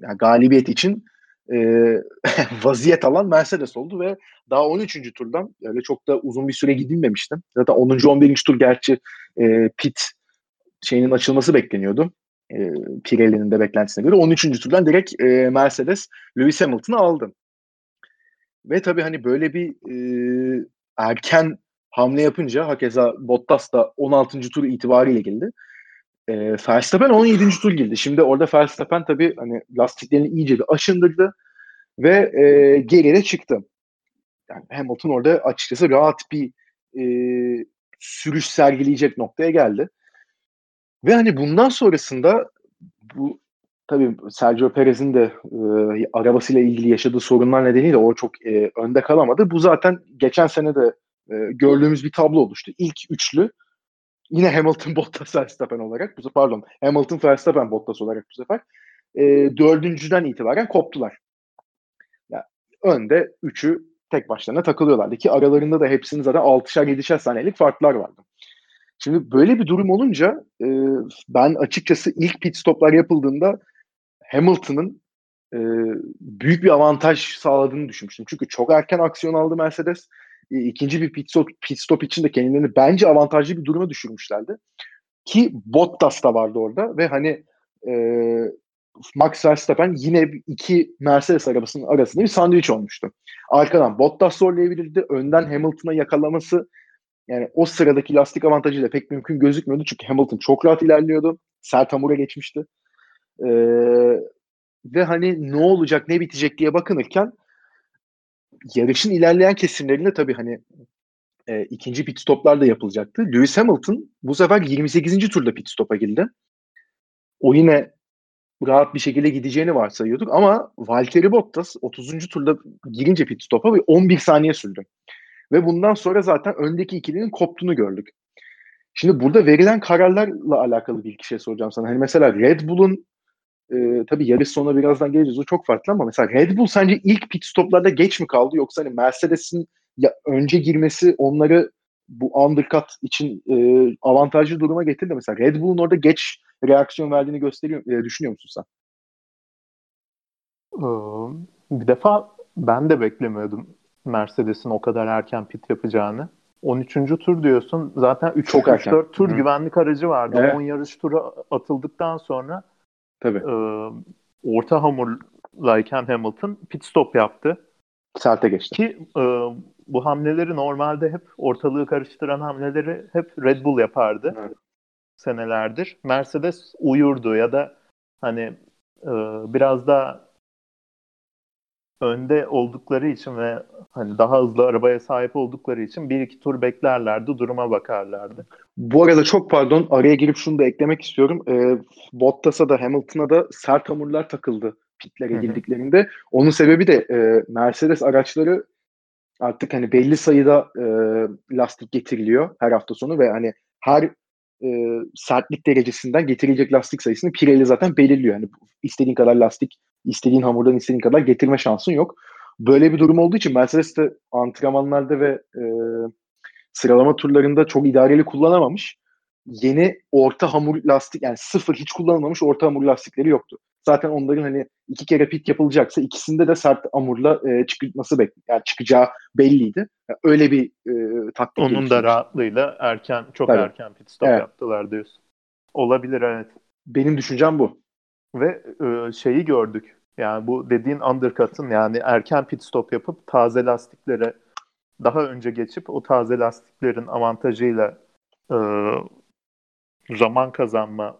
yani galibiyet için e, [LAUGHS] vaziyet alan Mercedes oldu ve daha 13. turdan öyle çok da uzun bir süre gidilmemişti. Zaten 10. 11. tur gerçi e, pit şeyinin açılması bekleniyordu. E, Pirelli'nin de beklentisine göre 13. turdan direkt e, Mercedes Lewis Hamilton'ı aldı. Ve tabii hani böyle bir e, erken hamle yapınca hakeza Bottas da 16. tur itibariyle geldi. E, Verstappen 17. tur girdi. Şimdi orada Verstappen tabii hani lastiklerini iyice bir aşındırdı ve e, geride çıktı. Yani Hamilton orada açıkçası rahat bir e, sürüş sergileyecek noktaya geldi. Ve hani bundan sonrasında bu tabii Sergio Perez'in de e, arabasıyla ilgili yaşadığı sorunlar nedeniyle o çok e, önde kalamadı. Bu zaten geçen sene de e, gördüğümüz bir tablo oluştu. İlk üçlü yine Hamilton, [LAUGHS] Bottas, Verstappen olarak bu pardon Hamilton, Verstappen, Bottas olarak bu sefer e, dördüncüden itibaren koptular. Yani önde üçü tek başlarına takılıyorlardı ki aralarında da hepsinin zaten 6'şer 7'şer saniyelik farklar vardı. Şimdi böyle bir durum olunca e, ben açıkçası ilk pit stoplar yapıldığında Hamilton'ın e, büyük bir avantaj sağladığını düşünmüştüm. Çünkü çok erken aksiyon aldı Mercedes. E, ikinci bir pit stop, pit stop için de kendilerini bence avantajlı bir duruma düşürmüşlerdi. Ki Bottas da vardı orada ve hani e, Max Verstappen yine iki Mercedes arabasının arasında bir sandviç olmuştu. Arkadan Bottas zorlayabilirdi. Önden Hamilton'a yakalaması yani o sıradaki lastik avantajıyla pek mümkün gözükmüyordu. Çünkü Hamilton çok rahat ilerliyordu. Sert hamura geçmişti. Ee, ve hani ne olacak ne bitecek diye bakınırken yarışın ilerleyen kesimlerinde tabii hani e, ikinci pit stoplar da yapılacaktı. Lewis Hamilton bu sefer 28. turda pit stopa girdi. O yine rahat bir şekilde gideceğini varsayıyorduk ama Valtteri Bottas 30. turda girince pit stopa ve 11 saniye sürdü. Ve bundan sonra zaten öndeki ikilinin koptuğunu gördük. Şimdi burada verilen kararlarla alakalı bir şey soracağım sana. Hani mesela Red Bull'un e, tabii yarış sonuna birazdan geleceğiz. O çok farklı ama mesela Red Bull sence ilk pit stoplarda geç mi kaldı yoksa hani Mercedes'in ya önce girmesi onları bu undercut için e, avantajlı duruma getirdi. Mesela Red Bull'un orada geç reaksiyon verdiğini gösteriyor, e, düşünüyor musun sen? Bir defa ben de beklemiyordum Mercedes'in o kadar erken pit yapacağını. 13. tur diyorsun. Zaten 3 Çok 3 4 tur Hı. güvenlik aracı vardı. Evet. 10 yarış turu atıldıktan sonra Tabii. E, orta hamurlayken Hamilton pit stop yaptı. Serte geçti. Ki e, bu hamleleri normalde hep ortalığı karıştıran hamleleri hep Red Bull yapardı. Evet. Senelerdir. Mercedes uyurdu ya da hani e, biraz da önde oldukları için ve hani daha hızlı arabaya sahip oldukları için bir iki tur beklerlerdi, duruma bakarlardı. Bu arada çok pardon araya girip şunu da eklemek istiyorum. Ee, Bottas'a da Hamilton'a da sert hamurlar takıldı pitlere girdiklerinde. Onun sebebi de e, Mercedes araçları artık hani belli sayıda e, lastik getiriliyor her hafta sonu ve hani her e, sertlik derecesinden getirilecek lastik sayısını Pirelli zaten belirliyor. Yani istediğin kadar lastik istediğin hamurdan istediğin kadar getirme şansın yok. Böyle bir durum olduğu için Mercedes de antrenmanlarda ve e, sıralama turlarında çok idareli kullanamamış. Yeni orta hamur lastik yani sıfır hiç kullanılmamış orta hamur lastikleri yoktu. Zaten onların hani iki kere pit yapılacaksa ikisinde de sert hamurla e, çıkması bek yani çıkacağı belliydi. Yani öyle bir e, taktik. Onun da rahatlığıyla erken çok Tabii. erken pit stop evet. yaptılar diyorsun. Olabilir evet. Benim düşüncem bu. Ve e, şeyi gördük. Yani bu dediğin undercut'ın yani erken pit stop yapıp taze lastiklere daha önce geçip o taze lastiklerin avantajıyla e, zaman kazanma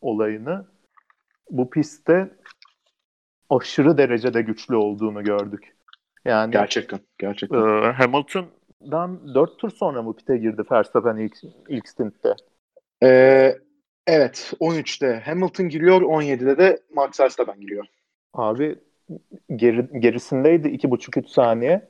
olayını bu pistte aşırı derecede güçlü olduğunu gördük. Yani gerçekten, gerçekten. E, Hamilton'dan 4 tur sonra mı pite girdi Verstappen ilk ilk stintte? Ee, Evet 13'te Hamilton giriyor 17'de de Max Verstappen giriyor. Abi geri, gerisindeydi 2,5-3 saniye.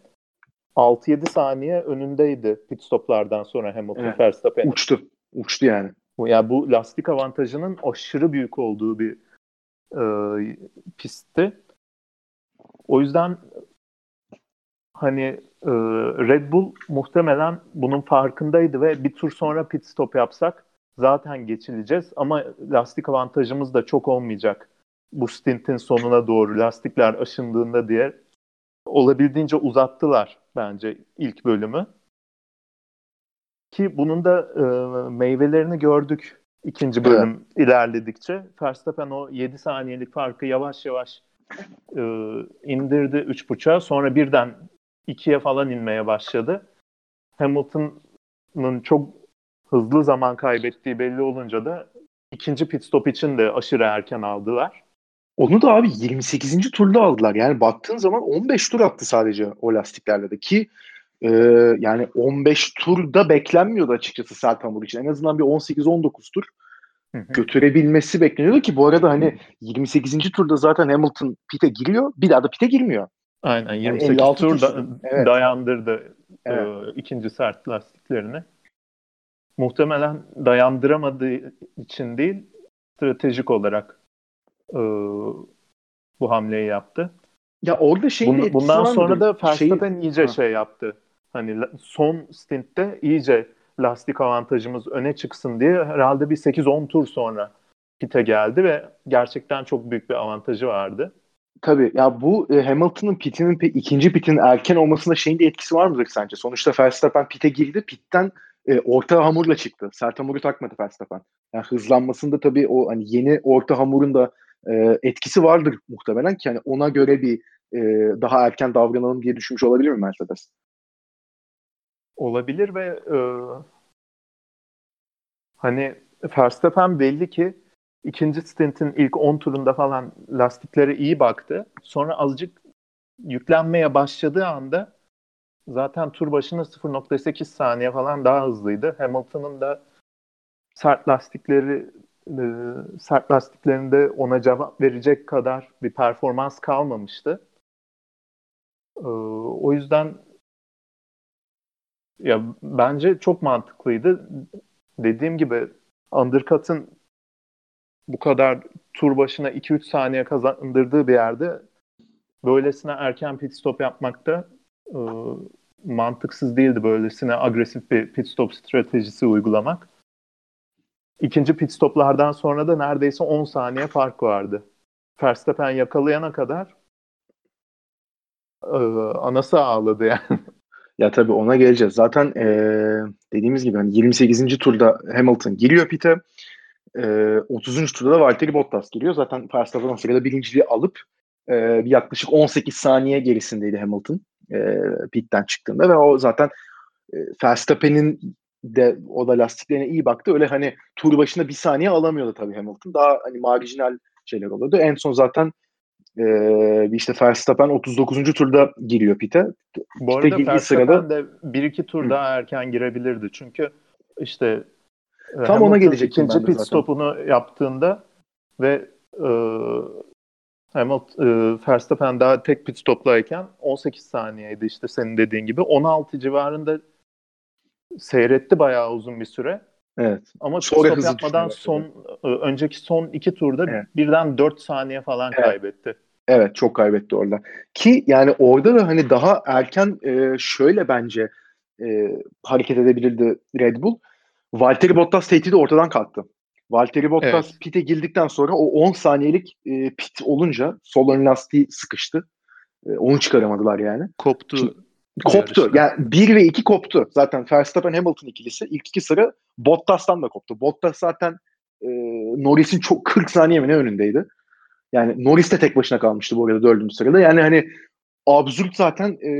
6-7 saniye önündeydi pit stoplardan sonra Hamilton evet. Verstappen. Uçtu. Uçtu yani. Ya yani bu lastik avantajının aşırı büyük olduğu bir e, pistti. O yüzden hani e, Red Bull muhtemelen bunun farkındaydı ve bir tur sonra pit stop yapsak zaten geçileceğiz ama lastik avantajımız da çok olmayacak. Bu stintin sonuna doğru lastikler aşındığında diye olabildiğince uzattılar bence ilk bölümü. Ki bunun da e, meyvelerini gördük ikinci bölüm evet. ilerledikçe. Verstappen o 7 saniyelik farkı yavaş yavaş e, indirdi 3.5'a. Sonra birden 2'ye falan inmeye başladı. Hamilton'ın çok hızlı zaman kaybettiği belli olunca da ikinci pit stop için de aşırı erken aldılar. Onu da abi 28. turda aldılar. Yani baktığın zaman 15 tur attı sadece o lastiklerle de ki e, yani 15 turda beklenmiyordu açıkçası Sert Hamur için. En azından bir 18-19 tur götürebilmesi bekleniyordu ki bu arada hani 28. turda zaten Hamilton pite giriyor. Bir daha da pite girmiyor. Aynen 28 yani tur da, evet. dayandırdı evet. e, ikinci sert lastiklerini. Muhtemelen dayandıramadığı için değil stratejik olarak e, bu hamleyi yaptı. Ya orada şey Bun, bundan sonra da Verstappen şey... iyice ha. şey yaptı. Hani son stintte iyice lastik avantajımız öne çıksın diye herhalde bir 8-10 tur sonra pite geldi ve gerçekten çok büyük bir avantajı vardı. Tabii ya bu e, Hamilton'ın pitinin ikinci pitin erken olmasında şeyin de etkisi var mıdır sence? Sonuçta Verstappen pite girdi. Pitten e, orta hamurla çıktı. Sert hamuru takmadı Verstappen. Yani hızlanmasında tabii o hani yeni orta hamurun da e, etkisi vardır muhtemelen ki hani ona göre bir e, daha erken davranalım diye düşünmüş olabilir mi Mercedes? Olabilir ve e, hani Verstappen belli ki ikinci stintin ilk 10 turunda falan lastiklere iyi baktı. Sonra azıcık yüklenmeye başladığı anda zaten tur başına 0.8 saniye falan daha hızlıydı. Hamilton'ın da sert lastikleri e, sert lastiklerinde ona cevap verecek kadar bir performans kalmamıştı. E, o yüzden ya bence çok mantıklıydı. Dediğim gibi undercut'ın bu kadar tur başına 2-3 saniye kazandırdığı bir yerde böylesine erken pit stop yapmak da e, mantıksız değildi böylesine agresif bir pit stop stratejisi uygulamak. İkinci pit stoplardan sonra da neredeyse 10 saniye fark vardı. Verstappen yakalayana kadar e, anası ağladı yani. [LAUGHS] Ya tabii ona geleceğiz. Zaten e, dediğimiz gibi hani 28. turda Hamilton giriyor pite. E, 30. turda da Valtteri Bottas giriyor. Zaten Verstappen o sırada birinciliği alıp e, yaklaşık 18 saniye gerisindeydi Hamilton e, pitten çıktığında ve o zaten e, Verstappen'in de o da lastiklerine iyi baktı. Öyle hani tur başında bir saniye alamıyordu tabii Hamilton. Daha hani marjinal şeyler oluyordu. En son zaten ee, işte Verstappen 39. turda giriyor pite. Bu arada Verstappen sırada... de 1-2 tur Hı. daha erken girebilirdi. Çünkü işte e, Tam Hamilton ona gelecek ikinci pit zaten. stopunu yaptığında ve e, Hamilton, e, Verstappen daha tek pit stoplayken 18 saniyeydi işte senin dediğin gibi. 16 civarında seyretti bayağı uzun bir süre. Evet. Ama Sonra stop yapmadan son e, önceki son iki turda evet. birden 4 saniye falan evet. kaybetti. Evet çok kaybetti orada. Ki yani orada da hani daha erken e, şöyle bence e, hareket edebilirdi Red Bull. Valtteri Bottas tehdidi ortadan kalktı. Valtteri Bottas evet. pite girdikten sonra o 10 saniyelik e, pit olunca sol ön lastiği sıkıştı. E, onu çıkaramadılar yani. Koptu. Şimdi, koptu. Yarışta. Yani 1 ve 2 koptu. Zaten Verstappen Hamilton ikilisi ilk iki sıra Bottas'tan da koptu. Bottas zaten e, Norris'in çok 40 saniye mi ne önündeydi. Yani Norris de tek başına kalmıştı bu arada dördüncü sırada. Yani hani absürt zaten e,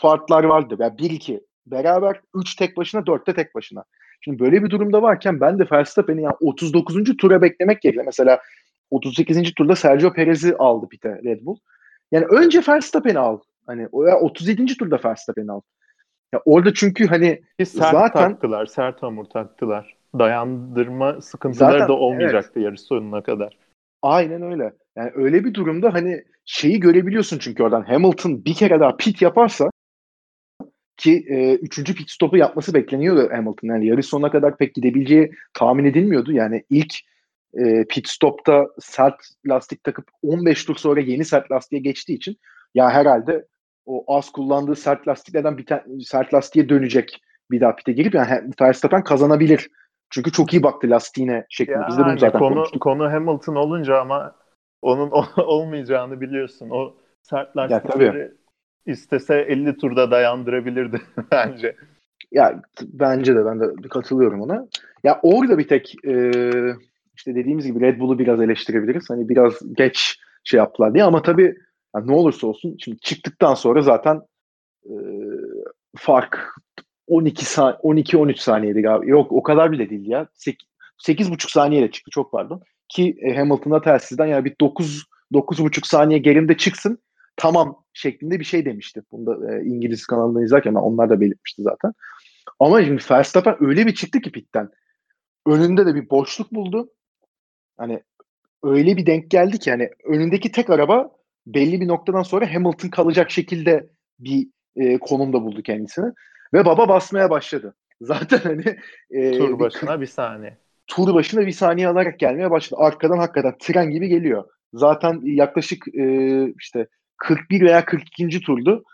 farklar vardı. Yani 1-2 beraber 3 tek başına 4'te tek başına. Şimdi böyle bir durumda varken ben de Verstappen'i yani 39. tura beklemek yerine mesela 38. turda Sergio Perez'i aldı pite Red Bull. Yani önce Verstappen'i al. Hani o ya 37. turda Verstappen'i al. Ya orada çünkü hani sert zaten taktılar, sert hamur taktılar. dayandırma sıkıntıları Zaten, da olmayacaktı evet. yarış sonuna kadar. Aynen öyle. Yani öyle bir durumda hani şeyi görebiliyorsun çünkü oradan Hamilton bir kere daha pit yaparsa ki e, üçüncü pit stopu yapması bekleniyordu Hamilton. Yani yarış sonuna kadar pek gidebileceği tahmin edilmiyordu. Yani ilk e, pit stopta sert lastik takıp 15 tur sonra yeni sert lastiğe geçtiği için ya herhalde o az kullandığı sert lastiklerden bir sert lastiğe dönecek bir daha pite girip yani Verstappen kazanabilir. Çünkü çok iyi baktı lastiğine şeklinde. Yani Biz de bunu zaten konu, konuştuk. Konu Hamilton olunca ama onun [LAUGHS] olmayacağını biliyorsun. O sert lastikleri istese 50 turda dayandırabilirdi [LAUGHS] bence. Ya bence de ben de katılıyorum ona. Ya orada bir tek e, işte dediğimiz gibi Red Bull'u biraz eleştirebiliriz. Hani biraz geç şey yaptılar diye ama tabii yani ne olursa olsun şimdi çıktıktan sonra zaten e, fark 12 saniye 12 13 saniyeydi galiba. Yok o kadar bile değil ya. 8 8,5 saniyeyle çıktı çok pardon. Ki e, Hamilton'a telsizden yani bir 9 9,5 saniye gerimde çıksın tamam şeklinde bir şey demişti. Bunu da e, İngiliz kanalında izlerken onlar da belirtmişti zaten. Ama şimdi Verstappen öyle bir çıktı ki pitten. Önünde de bir boşluk buldu. Hani öyle bir denk geldi ki hani önündeki tek araba belli bir noktadan sonra Hamilton kalacak şekilde bir e, konumda buldu kendisini. Ve baba basmaya başladı. [LAUGHS] Zaten hani e, tur başına bir, bir saniye. Tur başına bir saniye alarak gelmeye başladı. Arkadan hakikaten tren gibi geliyor. Zaten yaklaşık e, işte 41 veya 42. turdu.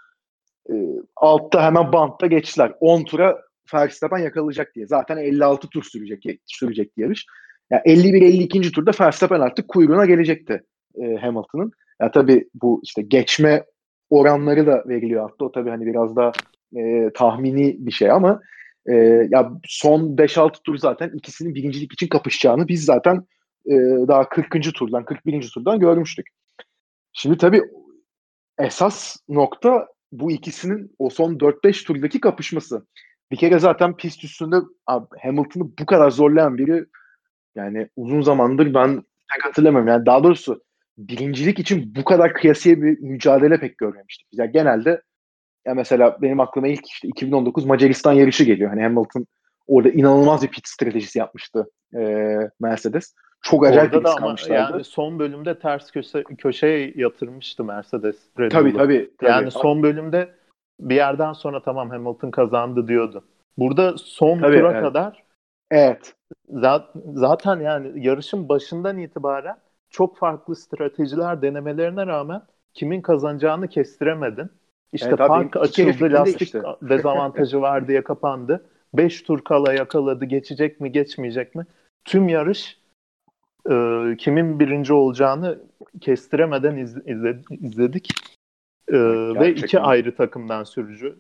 E, altta hemen bantta geçtiler. 10 tura Verstappen yakalayacak diye. Zaten 56 tur sürecek sürecek yarış. Yani 51-52. turda Verstappen artık kuyruğuna gelecekti e, Hamilton'ın. Ya tabii bu işte geçme oranları da veriliyor hatta. O tabii hani biraz da e, tahmini bir şey ama e, ya son 5-6 tur zaten ikisinin birincilik için kapışacağını biz zaten e, daha 40. turdan 41. turdan görmüştük. Şimdi tabii esas nokta bu ikisinin o son 4-5 turdaki kapışması. Bir kere zaten pist üstünde Hamilton'ı bu kadar zorlayan biri yani uzun zamandır ben pek hatırlamıyorum. Yani daha doğrusu birincilik için bu kadar kıyasıya bir mücadele pek görmemiştik. Yani genelde ya mesela benim aklıma ilk işte 2019 Macaristan yarışı geliyor. Hani Hamilton orada inanılmaz bir pit stratejisi yapmıştı e, Mercedes. Çok acayip Orada bir ama yani son bölümde ters köşe, köşeye yatırmıştı Mercedes. Red tabii, tabii tabii. Yani son bölümde bir yerden sonra tamam Hamilton kazandı diyordu. Burada son tabii, tura evet. kadar Evet. Zaten yani yarışın başından itibaren çok farklı stratejiler denemelerine rağmen kimin kazanacağını kestiremedin. İşte evet, fark açıldı, lastik işte. dezavantajı var diye kapandı. 5 tur kala yakaladı, geçecek mi, geçmeyecek mi? Tüm yarış e, kimin birinci olacağını kestiremeden iz, izle, izledik. E, ve iki ayrı takımdan sürücü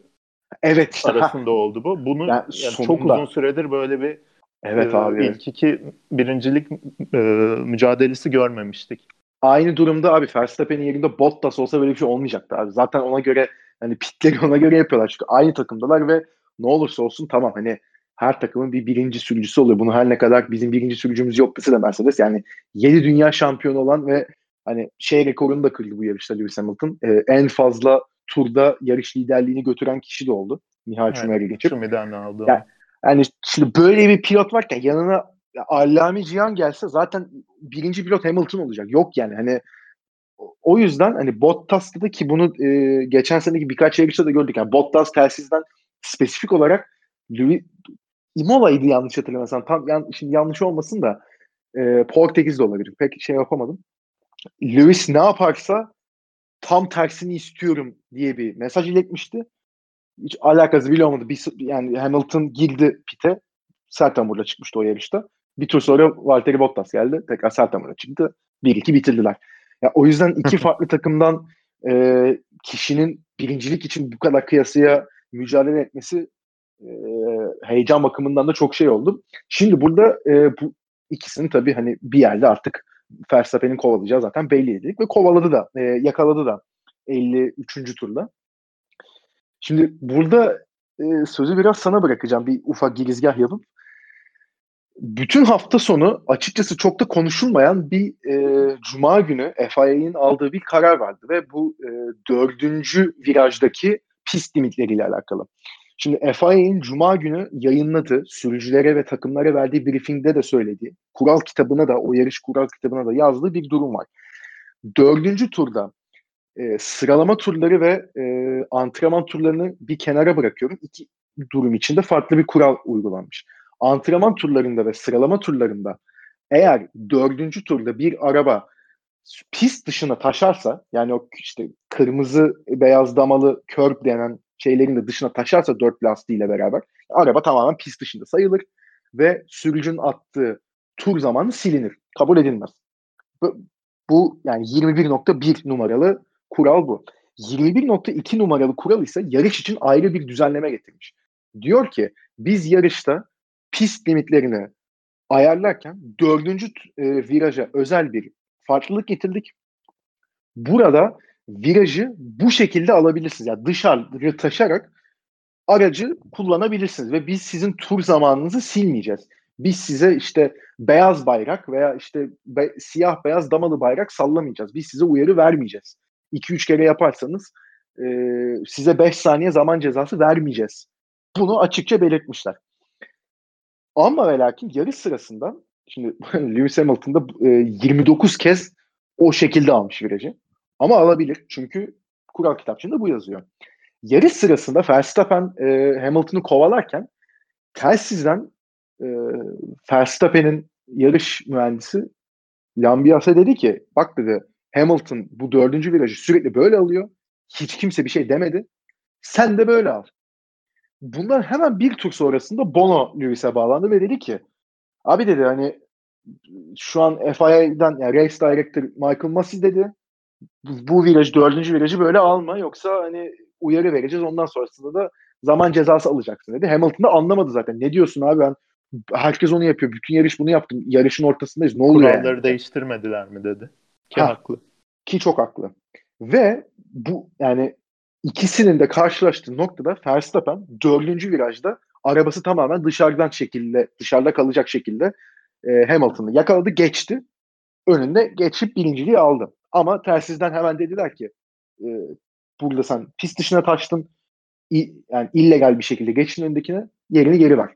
evet işte, arasında oldu bu. Bunu yani yani çok uzun süredir böyle bir Evet e, abi. İlk iki birincilik e, mücadelesi görmemiştik. Aynı durumda abi Verstappen'in yerinde Bottas olsa böyle bir şey olmayacaktı abi. Zaten ona göre hani pitleri ona göre yapıyorlar. Çünkü aynı takımdalar ve ne olursa olsun tamam hani her takımın bir birinci sürücüsü oluyor. Bunu her ne kadar bizim birinci sürücümüz yok dese de Mercedes yani 7 dünya şampiyonu olan ve hani şey rekorunu da kırdı bu yarışta Lewis Hamilton. Ee, en fazla turda yarış liderliğini götüren kişi de oldu. Nihal Şumer'i geçip. Şumer'den aldı. Yani, yani şimdi böyle bir pilot varken yanına Allami Cihan gelse zaten birinci pilot Hamilton olacak. Yok yani hani o yüzden hani Bottas'ta da ki bunu e, geçen seneki birkaç yarışta da gördük. Yani Bottas telsizden spesifik olarak Louis, Imola'ydı yanlış hatırlamıyorsam. Tam yan, şimdi yanlış olmasın da e, Portekiz de olabilir. Pek şey yapamadım. Lewis ne yaparsa tam tersini istiyorum diye bir mesaj iletmişti. Hiç alakası bile olmadı. Bir, yani Hamilton girdi pite. Sertamur'la çıkmıştı o yarışta. Bir tur sonra Valtteri Bottas geldi. Tekrar Sertamur'la çıktı. 1-2 bitirdiler. Ya, o yüzden iki [LAUGHS] farklı takımdan e, kişinin birincilik için bu kadar kıyasıya mücadele etmesi e, heyecan bakımından da çok şey oldu. Şimdi burada e, bu ikisini tabii hani bir yerde artık Verstappen'in kovalayacağı zaten belliydi ve kovaladı da e, yakaladı da 53. turda. Şimdi burada e, sözü biraz sana bırakacağım bir ufak girizgah yapıp. Bütün hafta sonu açıkçası çok da konuşulmayan bir e, Cuma günü FIA'nin aldığı bir karar vardı ve bu e, dördüncü virajdaki pist limitleriyle alakalı. Şimdi FIA'nin Cuma günü yayınladığı, sürücülere ve takımlara verdiği briefingde de söylediği, kural kitabına da, o yarış kural kitabına da yazdığı bir durum var. Dördüncü turda e, sıralama turları ve e, antrenman turlarını bir kenara bırakıyorum. İki durum içinde farklı bir kural uygulanmış. Antrenman turlarında ve sıralama turlarında eğer dördüncü turda bir araba pist dışına taşarsa yani o işte kırmızı beyaz damalı curb denen şeylerin de dışına taşarsa dört lastiğiyle beraber araba tamamen pist dışında sayılır ve sürücünün attığı tur zamanı silinir. Kabul edilmez. Bu, bu yani 21.1 numaralı kural bu. 21.2 numaralı kural ise yarış için ayrı bir düzenleme getirmiş. Diyor ki biz yarışta pist limitlerini ayarlarken dördüncü e, viraja özel bir farklılık getirdik. Burada virajı bu şekilde alabilirsiniz. Yani dışarı taşarak aracı kullanabilirsiniz ve biz sizin tur zamanınızı silmeyeceğiz. Biz size işte beyaz bayrak veya işte be, siyah beyaz damalı bayrak sallamayacağız. Biz size uyarı vermeyeceğiz. 2-3 kere yaparsanız e, size 5 saniye zaman cezası vermeyeceğiz. Bunu açıkça belirtmişler. Ama ve lakin yarış sırasında şimdi [LAUGHS] Lewis Hamilton'da e, 29 kez o şekilde almış virajı. Ama alabilir çünkü kural kitapçığında bu yazıyor. Yarış sırasında Verstappen e, Hamilton'ı kovalarken telsizden e, Verstappen'in yarış mühendisi Lambias'a dedi ki bak dedi Hamilton bu dördüncü virajı sürekli böyle alıyor. Hiç kimse bir şey demedi. Sen de böyle al. Bundan hemen bir tur sonrasında Bono Lewis'e bağlandı ve dedi ki abi dedi hani şu an FIA'dan yani Race Director Michael Massey dedi bu viraj dördüncü virajı böyle alma yoksa hani uyarı vereceğiz ondan sonrasında da zaman cezası alacaksın dedi. Hamilton da anlamadı zaten. Ne diyorsun abi ben herkes onu yapıyor. Bütün yarış bunu yaptım. Yarışın ortasındayız. Ne oluyor Kuralları yani? değiştirmediler mi dedi. Ki ha, haklı. Ki çok haklı. Ve bu yani ikisinin de karşılaştığı noktada Verstappen dördüncü virajda arabası tamamen dışarıdan şekilde dışarıda kalacak şekilde e, Hamilton'ı yakaladı geçti. Önünde geçip birinciliği aldı. Ama telsizden hemen dediler ki e, burada sen pist dışına taştın i, yani illegal bir şekilde geçtin öndekine yerini geri ver.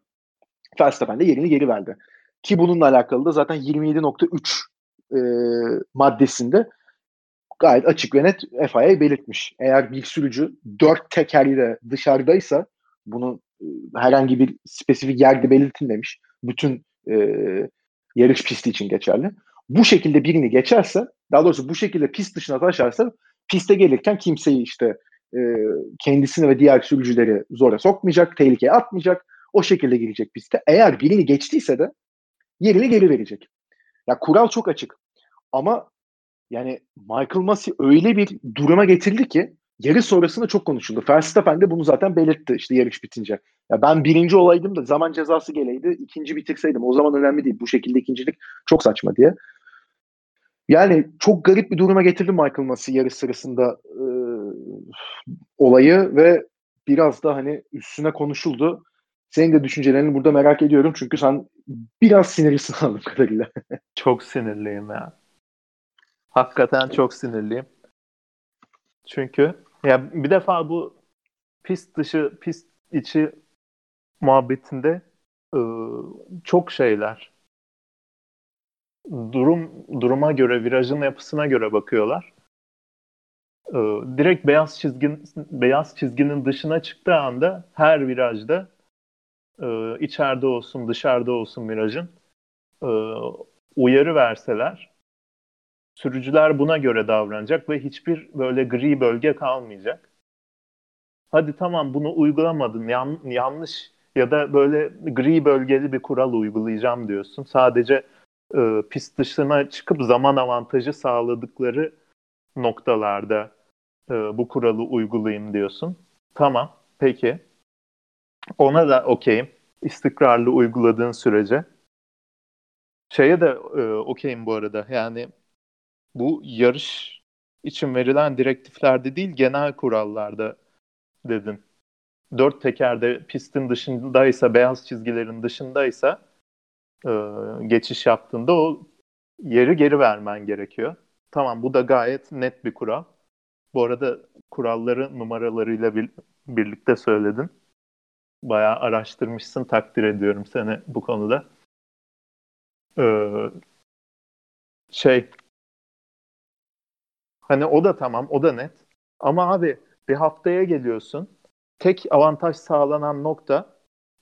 Verstappen de yerini geri verdi. Ki bununla alakalı da zaten 27.3 e, maddesinde gayet açık ve net FIA belirtmiş. Eğer bir sürücü dört tekerle dışarıdaysa bunu e, herhangi bir spesifik yerde belirtilmemiş. Bütün e, yarış pisti için geçerli. Bu şekilde birini geçerse, daha doğrusu bu şekilde pist dışına taşarsa piste gelirken kimseyi işte e, kendisini ve diğer sürücüleri zora sokmayacak, tehlikeye atmayacak. O şekilde girecek piste. Eğer birini geçtiyse de yerini geri verecek. Ya kural çok açık. Ama yani Michael Massey öyle bir duruma getirdi ki yarış sonrasında çok konuşuldu. Verstappen de bunu zaten belirtti işte yarış bitince. Ya ben birinci olaydım da zaman cezası geleydi, ikinci bitirseydim o zaman önemli değil. Bu şekilde ikincilik çok saçma diye. Yani çok garip bir duruma getirdi Michael Massey yarış sırasında e, olayı ve biraz da hani üstüne konuşuldu. Senin de düşüncelerini burada merak ediyorum çünkü sen biraz sinirlisin [LAUGHS] anladığım kadarıyla. çok sinirliyim ya. Hakikaten çok sinirliyim. Çünkü ya bir defa bu pist dışı, pist içi muhabbetinde ıı, çok şeyler. Durum duruma göre, virajın yapısına göre bakıyorlar. Iı, direkt beyaz çizgin beyaz çizginin dışına çıktığı anda her virajda ıı, içeride olsun, dışarıda olsun virajın uyarı verseler Sürücüler buna göre davranacak ve hiçbir böyle gri bölge kalmayacak. Hadi tamam bunu uygulamadın yan, yanlış ya da böyle gri bölgeli bir kural uygulayacağım diyorsun. Sadece e, pist dışına çıkıp zaman avantajı sağladıkları noktalarda e, bu kuralı uygulayayım diyorsun. Tamam, peki. Ona da okeyim. İstikrarlı uyguladığın sürece. Şeye de e, okeyim bu arada. Yani bu yarış için verilen direktiflerde değil genel kurallarda dedin. Dört tekerde pistin dışındaysa, beyaz çizgilerin dışındaysa e, geçiş yaptığında o yeri geri vermen gerekiyor. Tamam bu da gayet net bir kural. Bu arada kuralları numaralarıyla bir, birlikte söyledin. bayağı araştırmışsın. Takdir ediyorum seni bu konuda. Ee, şey hani o da tamam o da net. Ama abi bir haftaya geliyorsun. Tek avantaj sağlanan nokta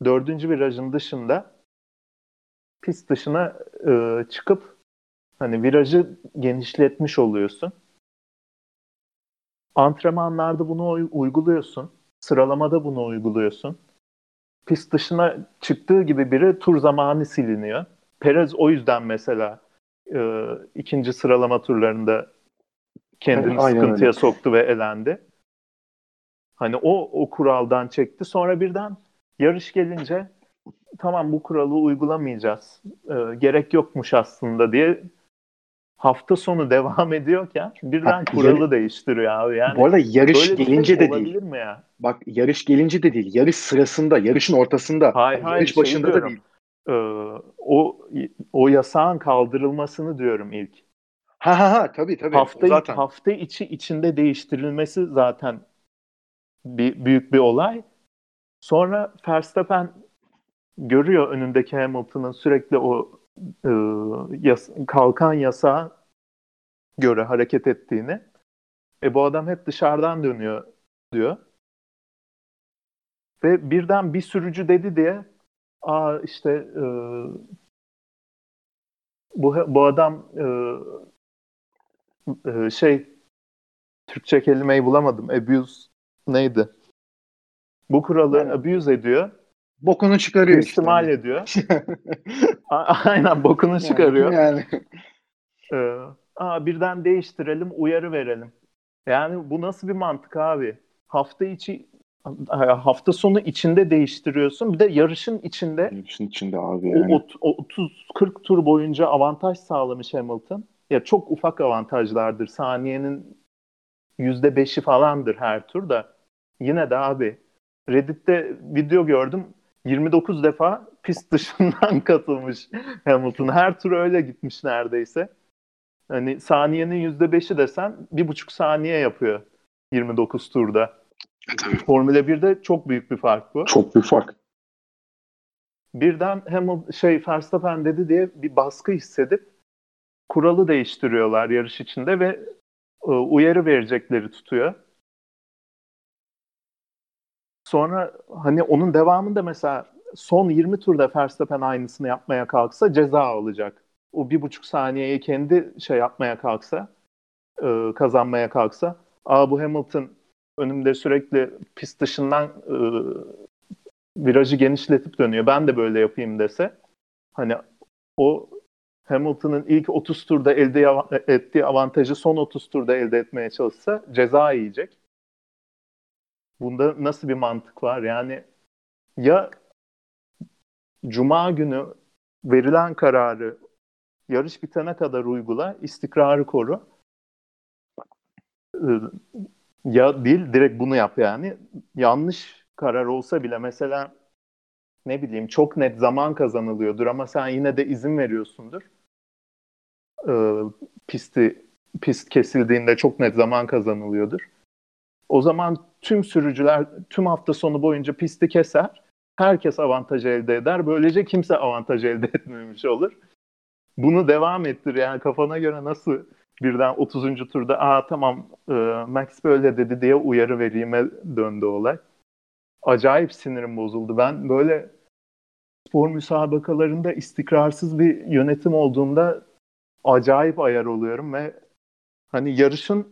dördüncü virajın dışında pist dışına e, çıkıp hani virajı genişletmiş oluyorsun. Antrenmanlarda bunu uyguluyorsun. Sıralamada bunu uyguluyorsun. Pist dışına çıktığı gibi biri tur zamanı siliniyor. Perez o yüzden mesela e, ikinci sıralama turlarında kendini Aynen sıkıntıya öyle. soktu ve elendi. Hani o o kuraldan çekti. Sonra birden yarış gelince tamam bu kuralı uygulamayacağız. E, gerek yokmuş aslında diye hafta sonu devam [LAUGHS] ediyorken birden ha, kuralı yarı... değiştiriyor abi. Yani Bu arada yarış şey gelince şey de değil. Mi ya? Bak yarış gelince de değil. Yarış sırasında, yarışın ortasında. Hayır, hayır, yarış başında şey da değil. Ee, o o yasağın kaldırılmasını diyorum ilk. Ha ha ha tabii tabii. Hafta, zaten. hafta içi içinde değiştirilmesi zaten bir büyük bir olay. Sonra Verstappen görüyor önündeki Hamilton'ın sürekli o e, yas kalkan yasağa göre hareket ettiğini. E bu adam hep dışarıdan dönüyor diyor. Ve birden bir sürücü dedi diye aa işte e, bu bu adam e, e, şey Türkçe kelimeyi bulamadım. Abuse neydi? Bu kuralı yani, abuse ediyor. Bokunu çıkarıyor İstimal işte. ediyor. [LAUGHS] Aynen bokunu çıkarıyor. Yani. Ee, aa, birden değiştirelim, uyarı verelim. Yani bu nasıl bir mantık abi? Hafta içi hafta sonu içinde değiştiriyorsun. Bir de yarışın içinde yarışın içinde abi yani. O, o 30 40 tur boyunca avantaj sağlamış Hamilton. Ya çok ufak avantajlardır. Saniyenin yüzde beşi falandır her turda. Yine de abi Reddit'te video gördüm. 29 defa pist dışından [LAUGHS] katılmış Hamilton. Her tur öyle gitmiş neredeyse. Hani saniyenin yüzde beşi desen bir buçuk saniye yapıyor 29 turda. E, tabii. Formula 1'de çok büyük bir fark bu. Çok büyük fark. Birden Hamilton şey Verstappen dedi diye bir baskı hissedip kuralı değiştiriyorlar yarış içinde ve e, uyarı verecekleri tutuyor. Sonra hani onun devamında mesela son 20 turda Verstappen aynısını yapmaya kalksa ceza alacak. O bir buçuk saniyeyi kendi şey yapmaya kalksa, e, kazanmaya kalksa, aa bu Hamilton önümde sürekli pist dışından e, virajı genişletip dönüyor. Ben de böyle yapayım dese, hani o Hamilton'ın ilk 30 turda elde ettiği avantajı son 30 turda elde etmeye çalışsa ceza yiyecek. Bunda nasıl bir mantık var? Yani ya Cuma günü verilen kararı yarış bitene kadar uygula, istikrarı koru. Ee, ya değil, direkt bunu yap yani. Yanlış karar olsa bile mesela ne bileyim çok net zaman kazanılıyordur ama sen yine de izin veriyorsundur. Ee, pisti pist kesildiğinde çok net zaman kazanılıyordur. O zaman tüm sürücüler tüm hafta sonu boyunca pisti keser. Herkes avantaj elde eder. Böylece kimse avantaj elde [LAUGHS] etmemiş olur. Bunu devam ettir. Yani kafana göre nasıl birden 30. turda aa tamam e, Max böyle dedi diye uyarı vereyime döndü olay. Acayip sinirim bozuldu. Ben böyle spor müsabakalarında istikrarsız bir yönetim olduğunda acayip ayar oluyorum ve hani yarışın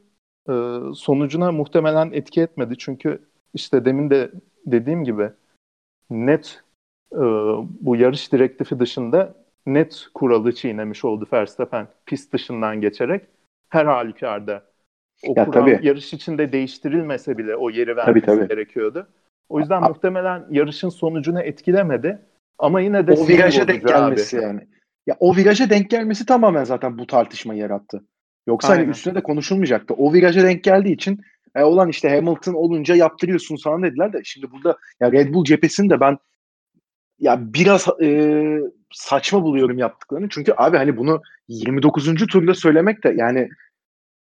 e, sonucuna muhtemelen etki etmedi. Çünkü işte demin de dediğim gibi net e, bu yarış direktifi dışında net kuralı çiğnemiş oldu Verstappen pist dışından geçerek. Her halükarda o ya, kural tabii. yarış içinde değiştirilmese bile o yeri vermesi tabii, tabii. gerekiyordu. O yüzden A- muhtemelen yarışın sonucunu etkilemedi. Ama yine de o viraja denk gelmesi abi. yani. Ya o viraja denk gelmesi tamamen zaten bu tartışmayı yarattı. Yoksa hani Aynen. hani üstüne de konuşulmayacaktı. O viraja denk geldiği için e, olan işte Hamilton olunca yaptırıyorsun sana dediler de şimdi burada ya Red Bull cephesini de ben ya biraz e, saçma buluyorum yaptıklarını. Çünkü abi hani bunu 29. turda söylemek de yani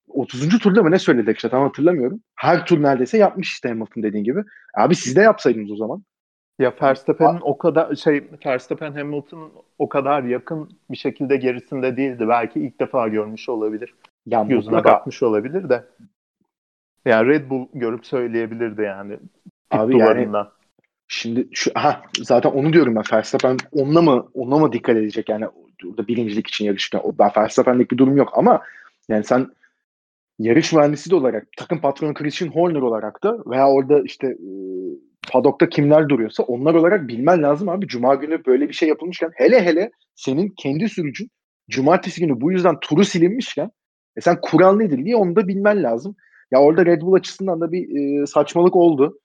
30. turda mı ne söyledik işte tam hatırlamıyorum. Her tur neredeyse yapmış işte Hamilton dediğin gibi. Abi siz de yapsaydınız o zaman. Ya Verstappen'in o kadar şey Verstappen Hamilton'ın o kadar yakın bir şekilde gerisinde değildi. Belki ilk defa görmüş olabilir. Ya mutlaka. bakmış olabilir de. Yani Red Bull görüp söyleyebilirdi yani. Abi duvarından. yani şimdi şu ha zaten onu diyorum ben Verstappen onunla mı onunla mı dikkat edecek yani orada birincilik için yarışırken o ben Verstappen'lik bir durum yok ama yani sen yarış mühendisi de olarak takım patronu Christian Horner olarak da veya orada işte e, padokta kimler duruyorsa onlar olarak bilmen lazım abi. Cuma günü böyle bir şey yapılmışken hele hele senin kendi sürücün cumartesi günü bu yüzden turu silinmişken e sen kural nedir diye onu da bilmen lazım. Ya orada Red Bull açısından da bir e, saçmalık oldu.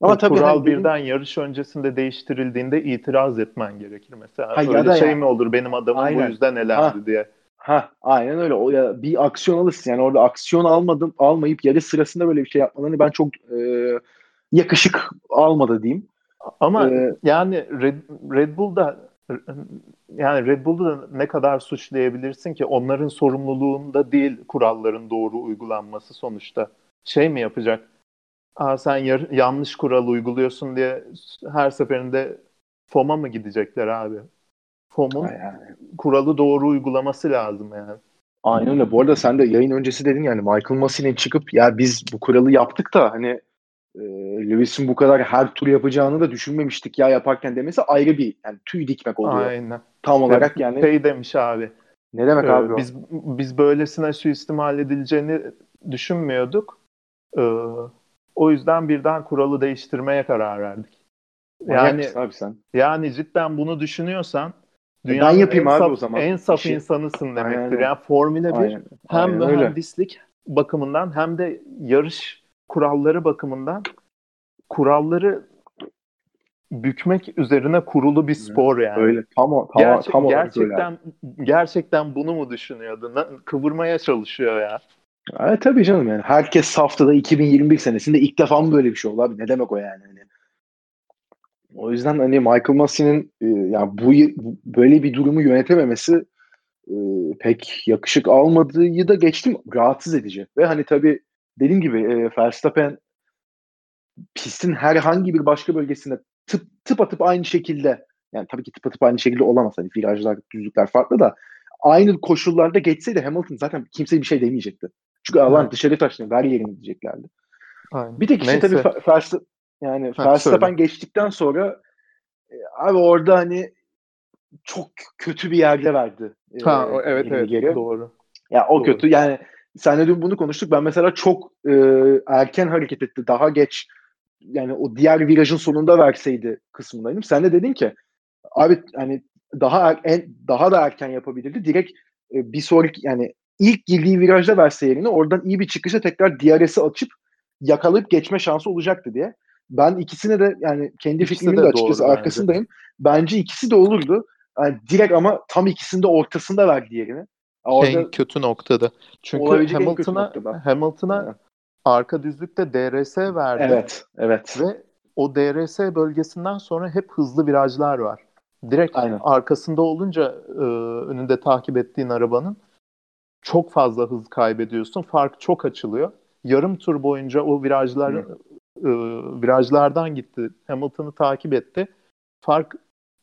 Ama tabii kural hani birden benim... yarış öncesinde değiştirildiğinde itiraz etmen gerekir mesela. Ha, Öyle şey ya. mi olur benim adamım Aynen. bu yüzden elendi ha. diye. Ha, aynen öyle. O ya bir aksiyon alırsın. Yani orada aksiyon almadım, almayıp yarış sırasında böyle bir şey yapmalarını ben çok e, yakışık almadı diyeyim. Ama ee, yani Red, Red Bull'da yani Red Bull'u da ne kadar suçlayabilirsin ki onların sorumluluğunda değil kuralların doğru uygulanması sonuçta. Şey mi yapacak? Aa, sen yar- yanlış kural uyguluyorsun diye her seferinde FOM'a mı gidecekler abi? FOM'un yani. kuralı doğru uygulaması lazım yani. Aynen öyle. Bu arada sen de yayın öncesi dedin yani Michael Massey'nin çıkıp ya biz bu kuralı yaptık da hani e, Lewis'in bu kadar her tur yapacağını da düşünmemiştik ya yaparken demesi ayrı bir yani tüy dikmek oluyor. Aynen. Tam olarak yani. Şey demiş abi. Ne demek ee, abi o? Biz, biz böylesine suistimal edileceğini düşünmüyorduk. Ee, o yüzden birden kuralı değiştirmeye karar verdik. Yani abi sen. Yani cidden bunu düşünüyorsan e, dünyanın ben yapayım en abi saf, o zaman. En saf şey. insanısın demektir. Aynen. Yani Formula 1 Aynen. hem Aynen mühendislik öyle. bakımından hem de yarış kuralları bakımından kuralları bükmek üzerine kurulu bir spor yani. Öyle tam tam, Gerçek, tam gerçekten öyle. gerçekten bunu mu düşünüyordu? Kıvırmaya çalışıyor ya. Evet tabii canım yani. Herkes saftada 2021 senesinde ilk defa mı böyle bir şey oldu abi? Ne demek o yani? Hani o yüzden hani Michael Massey'nin e, yani bu böyle bir durumu yönetememesi e, pek yakışık almadığı da geçtim rahatsız edici. Ve hani tabii dediğim gibi e, Verstappen pistin herhangi bir başka bölgesinde tıp tıp atıp aynı şekilde yani tabii ki tıp atıp aynı şekilde olamaz. Hani virajlar, düzlükler farklı da aynı koşullarda geçseydi Hamilton zaten kimse bir şey demeyecekti. Çünkü alan dışarı taşını ver yerini diyeceklerdi. Aynen. Bir tek işte tabii Verstappen yani Verstappen geçtikten sonra e, abi orada hani çok kötü bir yerde verdi. E, ha, evet evet geri. doğru. Ya o doğru. kötü yani senle dün bunu konuştuk. Ben mesela çok e, erken hareket etti. Daha geç yani o diğer virajın sonunda verseydi kısmındaydım. Sen de dedin ki abi hani daha er, en, daha da erken yapabilirdi. Direkt e, bir sonraki yani ilk girdiği virajda verse yerine oradan iyi bir çıkışa tekrar DRS'i açıp yakalayıp geçme şansı olacaktı diye. Ben ikisine de yani kendi ikisi fikrimin de, de açıkçası arkasındayım. Bence. bence ikisi de olurdu. Yani direkt ama tam ikisinde ortasında verdi yerini. Orada en kötü noktada. Çünkü Hamilton'a Hamilton'a arka düzlükte DRS verdi. Evet, evet. Ve o DRS bölgesinden sonra hep hızlı virajlar var. Direkt Aynen. arkasında olunca e, önünde takip ettiğin arabanın çok fazla hız kaybediyorsun. Fark çok açılıyor. Yarım tur boyunca o virajlar e, virajlardan gitti. Hamilton'ı takip etti. Fark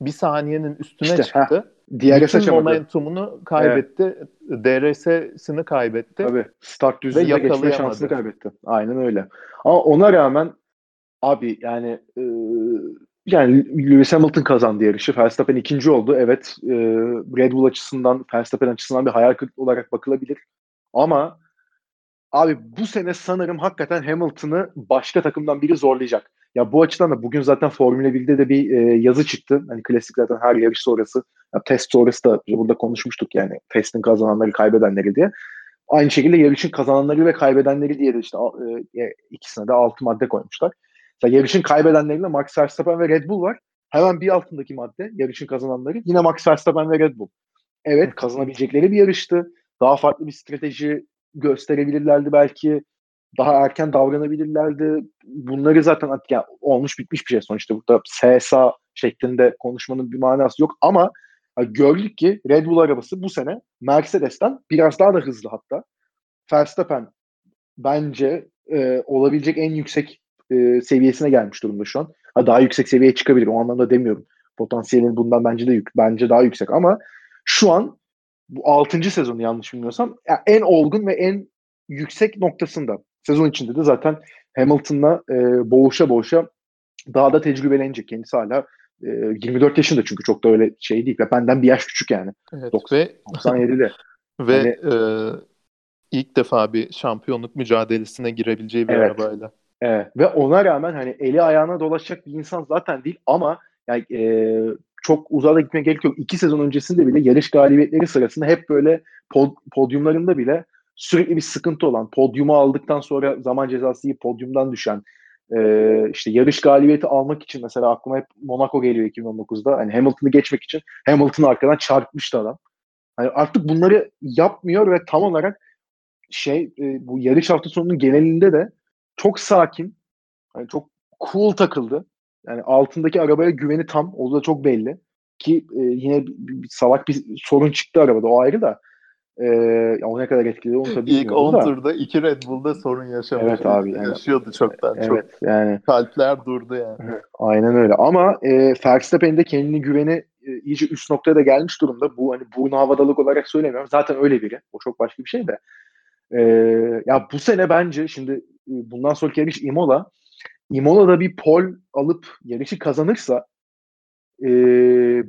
bir saniyenin üstüne işte, çıktı. Heh, diğer Bütün momentumunu kaybetti. Evet. DRS'sini kaybetti. Tabii. Start düzlüğüne geçme şansını kaybetti. Aynen öyle. Ama ona rağmen abi yani e, yani Lewis Hamilton kazandı yarışı. Verstappen ikinci oldu. Evet e, Red Bull açısından, Verstappen açısından bir hayal kırıklığı olarak bakılabilir. Ama abi bu sene sanırım hakikaten Hamilton'ı başka takımdan biri zorlayacak. Ya bu açıdan da bugün zaten Formula 1'de de bir e, yazı çıktı. Hani klasik zaten her yarış sonrası, ya test sonrası da burada konuşmuştuk yani testin kazananları kaybedenleri diye. Aynı şekilde yarışın kazananları ve kaybedenleri diye de işte e, ikisine de altı madde koymuşlar. Mesela yarışın kaybedenlerinde Max Verstappen ve Red Bull var. Hemen bir altındaki madde yarışın kazananları yine Max Verstappen ve Red Bull. Evet kazanabilecekleri bir yarıştı. Daha farklı bir strateji gösterebilirlerdi belki. Daha erken davranabilirlerdi. Bunları zaten yani olmuş bitmiş bir şey sonuçta. Burada SSA şeklinde konuşmanın bir manası yok ama gördük ki Red Bull arabası bu sene Mercedes'ten biraz daha da hızlı hatta. Verstappen bence e, olabilecek en yüksek e, seviyesine gelmiş durumda şu an. Ha, daha yüksek seviyeye çıkabilir. O anlamda demiyorum. Potansiyelin bundan bence de yük, bence daha yüksek ama şu an bu 6. sezonu yanlış bilmiyorsam yani en olgun ve en yüksek noktasında. Sezon içinde de zaten Hamilton'la e, boğuşa boğuşa daha da tecrübelenecek. Kendisi hala e, 24 yaşında çünkü çok da öyle şey değil. Ve benden bir yaş küçük yani. Evet, 90, ve 97'de. [LAUGHS] ve yani, e, ilk defa bir şampiyonluk mücadelesine girebileceği bir evet, arabayla. Evet. Ve ona rağmen hani eli ayağına dolaşacak bir insan zaten değil ama yani e, çok uzağa gitmeye gerek yok. İki sezon öncesinde bile yarış galibiyetleri sırasında hep böyle pod, podyumlarında bile sürekli bir sıkıntı olan, podyumu aldıktan sonra zaman cezası yiyip podyumdan düşen, e, işte yarış galibiyeti almak için mesela aklıma hep Monaco geliyor 2019'da. Hani Hamilton'ı geçmek için Hamilton'ı arkadan çarpmıştı adam. Hani artık bunları yapmıyor ve tam olarak şey e, bu yarış hafta sonunun genelinde de çok sakin, hani çok cool takıldı. Yani altındaki arabaya güveni tam. O da çok belli. Ki e, yine bir, bir, salak bir sorun çıktı arabada. O ayrı da. E, o ne kadar etkili onu tabii İlk 10 da. turda iki Red Bull'da sorun yaşamış. Evet abi. Yani, yaşıyordu çoktan. Evet çok. yani. Kalpler durdu yani. [LAUGHS] Aynen öyle. Ama e, Verstappen'in de kendini güveni e, iyice üst noktaya da gelmiş durumda. Bu hani burnu havadalık olarak söylemiyorum. Zaten öyle biri. O çok başka bir şey de. E, ya bu sene bence şimdi e, bundan sonraki yarış Imola Imola'da bir pol alıp yarışı kazanırsa e,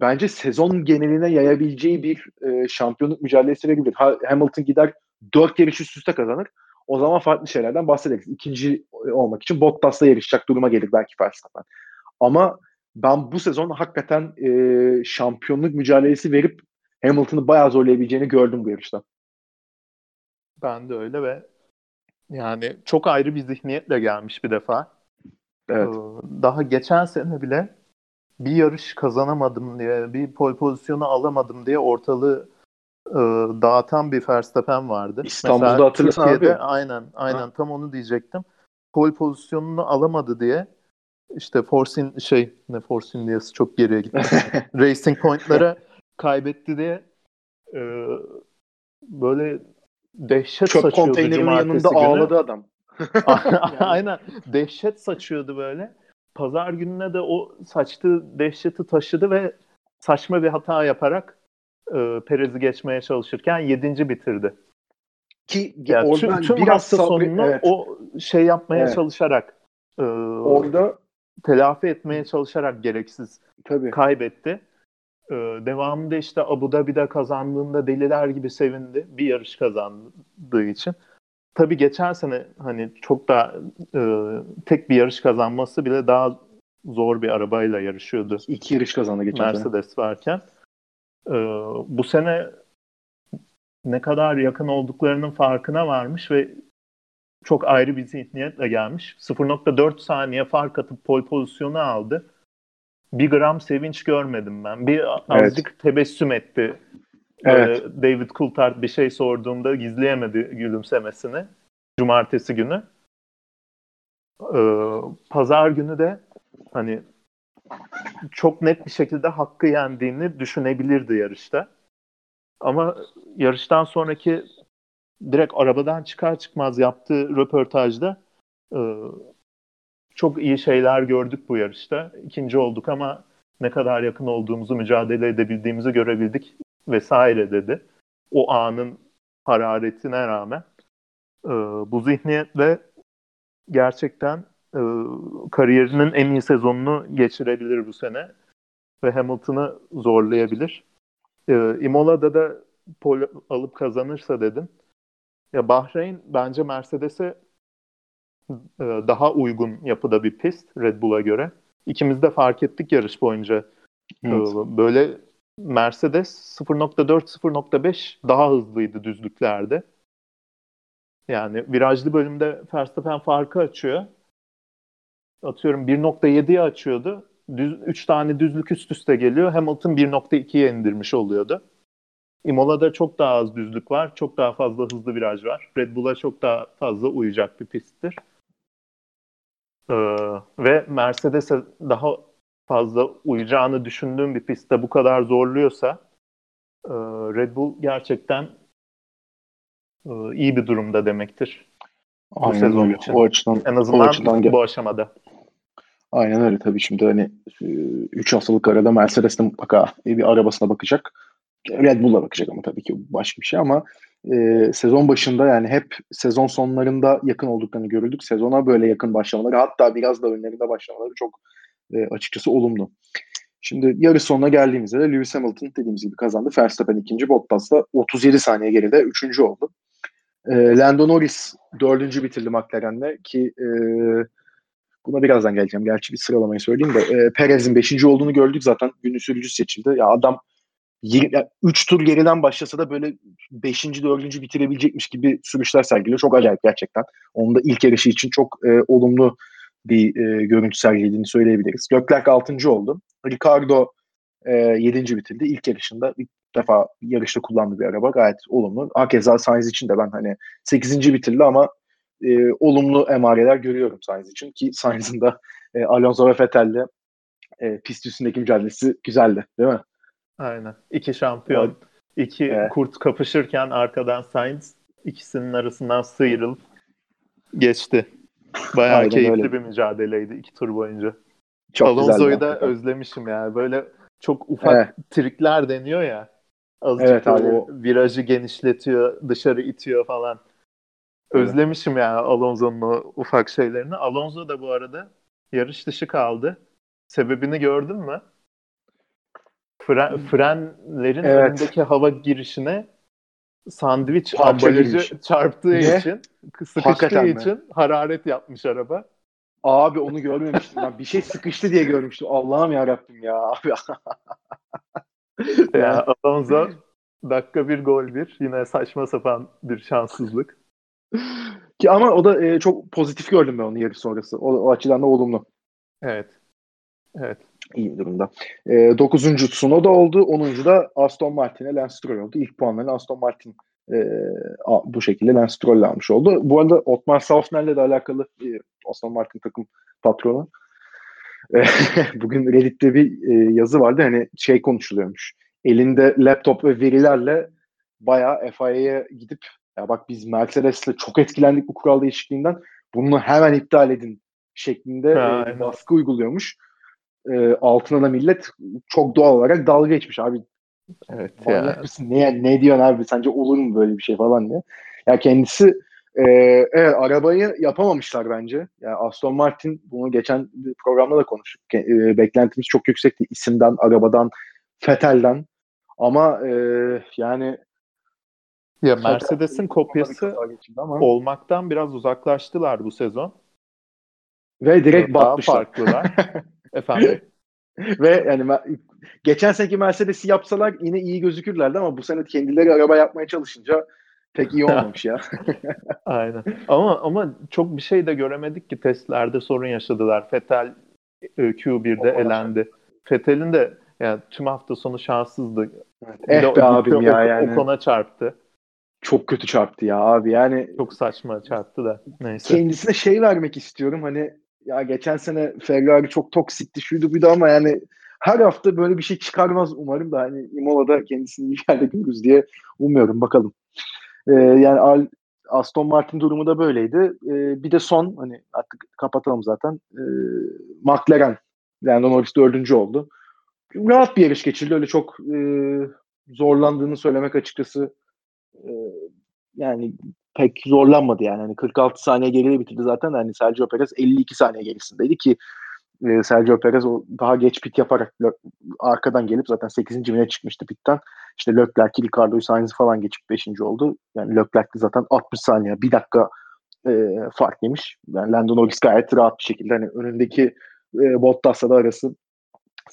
bence sezon geneline yayabileceği bir e, şampiyonluk mücadelesi verebilir. Ha, Hamilton gider dört yarış üst üste kazanır. O zaman farklı şeylerden bahsederiz. İkinci olmak için Bottas'la yarışacak duruma gelir belki Verstappen. Ama ben bu sezon hakikaten e, şampiyonluk mücadelesi verip Hamilton'ı bayağı zorlayabileceğini gördüm bu yarışta. Ben de öyle ve yani çok ayrı bir zihniyetle gelmiş bir defa. Evet. Daha geçen sene bile bir yarış kazanamadım diye, bir pol pozisyonu alamadım diye ortalığı e, dağıtan bir Verstappen vardı. İstanbul'da hatırlasın abi. Aynen, aynen ha. tam onu diyecektim. Pol pozisyonunu alamadı diye işte Force'in şey ne Force'in diyesi çok geriye gitti. [LAUGHS] Racing Point'lara kaybetti diye e, böyle dehşet Çöp saçıyordu konteynerin yanında günü. ağladı adam. [LAUGHS] [LAUGHS] Aynen. Dehşet saçıyordu böyle. Pazar gününe de o saçtığı dehşeti taşıdı ve saçma bir hata yaparak e, Perez'i geçmeye çalışırken yedinci bitirdi. Ki yani tüm, tüm biraz hafta sonunu evet. o şey yapmaya evet. çalışarak e, orada telafi etmeye çalışarak gereksiz Tabii. kaybetti. Ee, devamında işte Abu Dhabi'de kazandığında deliler gibi sevindi. Bir yarış kazandığı için tabii geçen sene hani çok daha e, tek bir yarış kazanması bile daha zor bir arabayla yarışıyordu. İki yarış kazandı geçen Mercedes sene. varken. E, bu sene ne kadar yakın olduklarının farkına varmış ve çok ayrı bir zihniyetle gelmiş. 0.4 saniye fark atıp pol pozisyonu aldı. Bir gram sevinç görmedim ben. Bir azıcık evet. tebessüm etti Evet. David Coulthard bir şey sorduğunda gizleyemedi gülümsemesini. Cumartesi günü. Ee, Pazar günü de hani çok net bir şekilde hakkı yendiğini düşünebilirdi yarışta. Ama yarıştan sonraki direkt arabadan çıkar çıkmaz yaptığı röportajda e, çok iyi şeyler gördük bu yarışta. İkinci olduk ama ne kadar yakın olduğumuzu, mücadele edebildiğimizi görebildik vesaire dedi. O anın hararetine rağmen e, bu zihniyetle gerçekten e, kariyerinin en iyi sezonunu geçirebilir bu sene ve Hamilton'ı zorlayabilir. E, Imola'da da pol alıp kazanırsa dedim. Ya Bahreyn bence Mercedes'e e, daha uygun yapıda bir pist Red Bull'a göre. İkimiz de fark ettik yarış boyunca. E, evet. Böyle Mercedes 0.4-0.5 daha hızlıydı düzlüklerde. Yani virajlı bölümde Verstappen farkı açıyor. Atıyorum 1.7'ye açıyordu. Düz, 3 tane düzlük üst üste geliyor. Hamilton 1.2'ye indirmiş oluyordu. Imola'da çok daha az düzlük var. Çok daha fazla hızlı viraj var. Red Bull'a çok daha fazla uyacak bir pisttir. Ee, ve Mercedes'e daha fazla uyacağını düşündüğüm bir pistte bu kadar zorluyorsa e, Red Bull gerçekten e, iyi bir durumda demektir. Aynen bu sezon için. O açıdan, en azından o açıdan bu aşamada. Aynen öyle tabii şimdi hani 3 haftalık arada Mercedes de mutlaka bir arabasına bakacak. Red Bull'a bakacak ama tabii ki başka bir şey ama e, sezon başında yani hep sezon sonlarında yakın olduklarını görüldük. Sezona böyle yakın başlamaları hatta biraz da önlerinde başlamaları çok e, açıkçası olumlu. Şimdi yarı sonuna geldiğimizde de Lewis Hamilton dediğimiz gibi kazandı. Verstappen ikinci, Bottas da 37 saniye geride üçüncü oldu. E, Lando Norris dördüncü bitirdi McLaren'le ki e, buna birazdan geleceğim. Gerçi bir sıralamayı söyleyeyim de e, Perez'in beşinci olduğunu gördük zaten günü sürücü seçildi. Ya adam 3 tur geriden başlasa da böyle 5. 4. bitirebilecekmiş gibi sürüşler sergiliyor. Çok acayip gerçekten. Onun da ilk yarışı için çok e, olumlu bir e, görüntü sergilediğini söyleyebiliriz. Leclerc 6. oldu. Ricardo e, 7. bitirdi. İlk yarışında ilk defa yarışta kullandığı bir araba. Gayet olumlu. Hakeza Sainz için de ben hani 8. bitirdi ama e, olumlu emareler görüyorum Sainz için. Ki [LAUGHS] Sainz'ın da e, Alonso ve Vettel'le e, pist üstündeki mücadelesi güzeldi değil mi? Aynen. İki şampiyon, evet. iki evet. kurt kapışırken arkadan Sainz ikisinin arasından sıyrılıp geçti. Bayağı Aynen keyifli öyle. bir mücadeleydi iki tur boyunca. Çok Alonso'yu da özlemişim yani. Böyle çok ufak evet. trikler deniyor ya. Azıcık evet, abi, o... virajı genişletiyor, dışarı itiyor falan. Özlemişim yani Alonso'nun o ufak şeylerini. Alonso da bu arada yarış dışı kaldı. Sebebini gördün mü? Fren, frenlerin evet. önündeki hava girişine sandviç ambalajı çarptığı ne? için, sıkıştığı Hakikaten için mi? hararet yapmış araba. Abi onu görmemiştim. ben bir şey sıkıştı diye görmüştüm. Allah'ım ya Rabbim ya. Abi. ya Alonso dakika bir gol bir. Yine saçma sapan bir şanssızlık. Ki ama o da e, çok pozitif gördüm ben onu yarış sonrası. O, o açıdan da olumlu. Evet. Evet iyi bir durumda. E, 9. Tsunoda oldu. 10. da Aston Martin'e Lance Stroll oldu. İlk puanlarını Aston Martin e, bu şekilde Lance Stroll almış oldu. Bu arada Otmar Saufner'le de alakalı e, Aston Martin takım patronu [LAUGHS] e, bugün Reddit'te bir e, yazı vardı. Hani şey konuşuluyormuş. Elinde laptop ve verilerle bayağı FIA'ya gidip ya bak biz Mercedes'le çok etkilendik bu kural değişikliğinden. Bunu hemen iptal edin şeklinde ha, e, baskı uyguluyormuş e, altına da millet çok doğal olarak dalga geçmiş abi. Evet ya. Mısın? Ne, ne diyorsun abi sence olur mu böyle bir şey falan diye. Ya kendisi e, evet arabayı yapamamışlar bence. Yani Aston Martin bunu geçen programda da konuştuk. E, beklentimiz çok yüksekti isimden, arabadan, Fetel'den. Ama e, yani ya Mercedes'in kopyası ama. olmaktan biraz uzaklaştılar bu sezon. Ve direkt Daha batmışlar. farklılar. [LAUGHS] Efendim? [LAUGHS] Ve yani geçen seneki Mercedes'i yapsalar yine iyi gözükürlerdi ama bu sene kendileri araba yapmaya çalışınca pek iyi olmamış ya. [LAUGHS] Aynen. Ama ama çok bir şey de göremedik ki testlerde sorun yaşadılar. Fetel e, Q1'de elendi. Fetel'in de yani tüm hafta sonu şanssızdı. Evet. Eh be abim ya yani. Okon'a çarptı. Çok kötü çarptı ya abi yani. Çok saçma çarptı da. Neyse. Kendisine şey vermek istiyorum hani ya geçen sene Ferrari çok toksikti şuydu buydu ama yani her hafta böyle bir şey çıkarmaz umarım da hani Imola'da kendisini bir yerde görürüz diye umuyorum bakalım. Ee, yani Aston Martin durumu da böyleydi. Ee, bir de son hani artık kapatalım zaten. Ee, McLaren Lando Norris dördüncü oldu. Rahat bir yarış geçildi. Öyle çok e, zorlandığını söylemek açıkçası e, yani pek zorlanmadı yani. Hani 46 saniye geride bitirdi zaten. Hani Sergio Perez 52 saniye gerisindeydi ki e, Sergio Perez o daha geç pit yaparak arkadan gelip zaten 8. bine çıkmıştı pitten. İşte Leclerc, Ricardo Sainz falan geçip 5. oldu. Yani Leclerc zaten 60 saniye, bir dakika e, fark yemiş. Yani Lando Norris gayet rahat bir şekilde hani önündeki e, Bottas'la da arası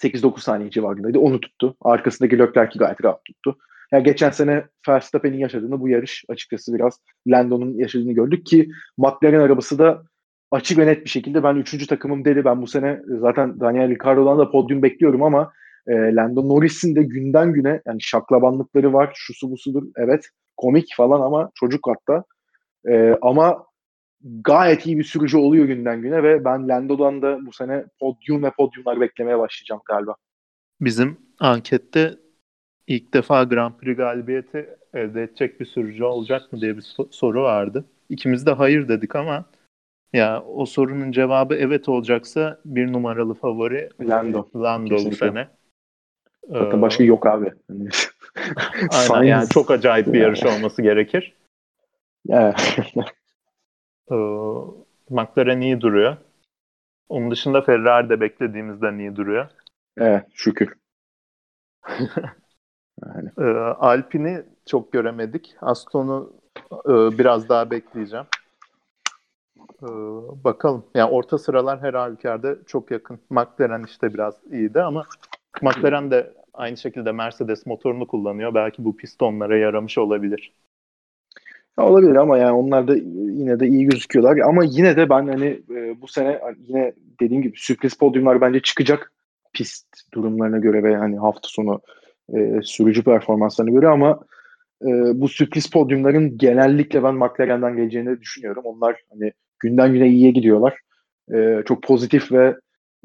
8-9 saniye civarındaydı. Onu tuttu. Arkasındaki Leclerc'i gayet rahat tuttu. Yani geçen sene Verstappen'in yaşadığını bu yarış açıkçası biraz Lando'nun yaşadığını gördük ki McLaren arabası da açık ve net bir şekilde ben üçüncü takımım dedi. Ben bu sene zaten Daniel Ricciardo'dan da podyum bekliyorum ama e, Lando Norris'in de günden güne yani şaklabanlıkları var. Şusu busudur. Evet komik falan ama çocuk hatta. E, ama gayet iyi bir sürücü oluyor günden güne ve ben Lando'dan da bu sene podyum ve podyumlar beklemeye başlayacağım galiba. Bizim ankette ilk defa Grand Prix galibiyeti elde edecek bir sürücü olacak mı diye bir soru vardı. İkimiz de hayır dedik ama Ya o sorunun cevabı evet olacaksa bir numaralı favori Lando. Lando bu sene. Zaten ee, başka yok abi. [LAUGHS] [LAUGHS] Aynen yani çok acayip bir yarış olması gerekir. Evet. [LAUGHS] ee, McLaren iyi duruyor. Onun dışında Ferrari de beklediğimizden iyi duruyor. Evet şükür. Yani. ee, Alpine'i çok göremedik. Aston'u e, biraz daha bekleyeceğim. Ee, bakalım. Yani orta sıralar her halükarda çok yakın. McLaren işte biraz iyiydi ama McLaren de aynı şekilde Mercedes motorunu kullanıyor. Belki bu pistonlara yaramış olabilir. Ya olabilir ama yani onlar da yine de iyi gözüküyorlar. Ama yine de ben hani e, bu sene yine dediğim gibi sürpriz podyumlar bence çıkacak pist durumlarına göre ve hani hafta sonu e, sürücü performanslarına göre ama e, bu sürpriz podyumların genellikle ben McLaren'den geleceğini düşünüyorum. Onlar hani günden güne iyiye gidiyorlar. E, çok pozitif ve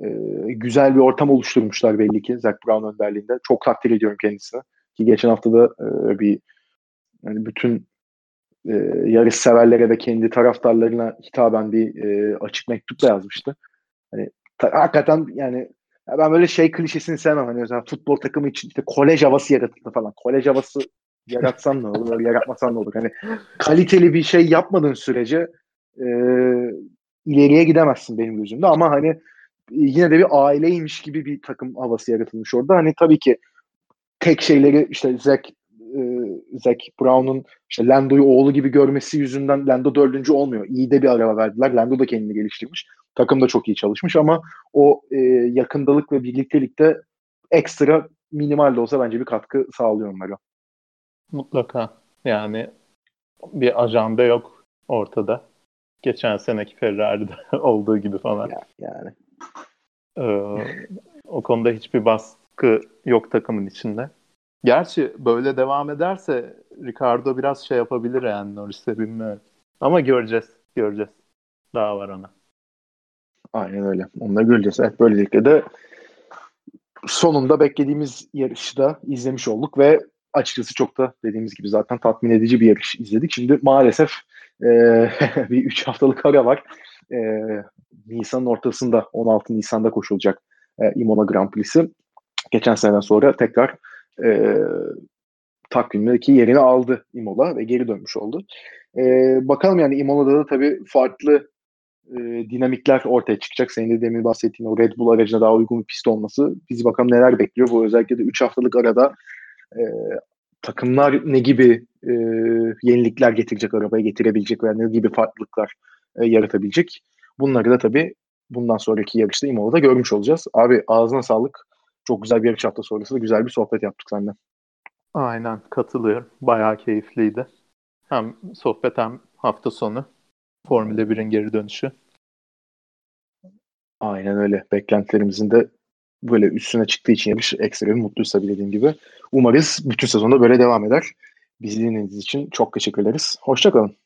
e, güzel bir ortam oluşturmuşlar belli ki Zach Brown önderliğinde. Çok takdir ediyorum kendisini. Ki geçen hafta da e, bir yani bütün e, yarış severlere ve kendi taraftarlarına hitaben bir e, açık mektup da yazmıştı. Hani ta, hakikaten yani ben böyle şey klişesini sevmem. Hani mesela futbol takımı için işte kolej havası yaratıldı falan. Kolej havası yaratsan ne olur, yaratmasan ne olur. Hani kaliteli bir şey yapmadığın sürece e, ileriye gidemezsin benim gözümde. Ama hani yine de bir aileymiş gibi bir takım havası yaratılmış orada. Hani tabii ki tek şeyleri işte Zack e, Zack Brown'un işte Lando'yu oğlu gibi görmesi yüzünden Lando dördüncü olmuyor. İyi de bir araba verdiler. Lando da kendini geliştirmiş. Takım da çok iyi çalışmış ama o e, yakındalık ve birliktelikte ekstra minimal de olsa bence bir katkı sağlıyor onlara. Mutlaka. Yani bir ajanda yok ortada. Geçen seneki Ferrari'de [LAUGHS] olduğu gibi falan. Yani. Ee, o konuda hiçbir baskı yok takımın içinde. Gerçi böyle devam ederse Ricardo biraz şey yapabilir yani Norris'e bilmiyorum. Ama göreceğiz. Göreceğiz. Daha var ona. Aynen öyle. Onu da göreceğiz. Evet böylelikle de sonunda beklediğimiz yarışı da izlemiş olduk ve açıkçası çok da dediğimiz gibi zaten tatmin edici bir yarış izledik. Şimdi maalesef e, [LAUGHS] bir 3 haftalık ara var. E, Nisan'ın ortasında 16 Nisan'da koşulacak e, Imola Grand Prix'si. Geçen seneden sonra tekrar e, takvimdeki yerini aldı Imola ve geri dönmüş oldu. E, bakalım yani Imola'da da tabii farklı e, dinamikler ortaya çıkacak. Senin de demin bahsettiğin o Red Bull aracına daha uygun bir pist olması bizi bakalım neler bekliyor. Bu özellikle de 3 haftalık arada e, takımlar ne gibi e, yenilikler getirecek arabaya getirebilecek veya ne gibi farklılıklar e, yaratabilecek. Bunları da tabii bundan sonraki yarışta Imola'da görmüş olacağız. Abi ağzına sağlık. Çok güzel bir yarış hafta sonrası da güzel bir sohbet yaptık senden. Aynen katılıyorum. Bayağı keyifliydi. Hem sohbet hem hafta sonu. Formula 1'in geri dönüşü. Aynen öyle. Beklentilerimizin de böyle üstüne çıktığı için yarış ekstra bir mutluyuz tabii dediğim gibi. Umarız bütün sezonda böyle devam eder. Bizi dinlediğiniz için çok teşekkür ederiz. Hoşçakalın.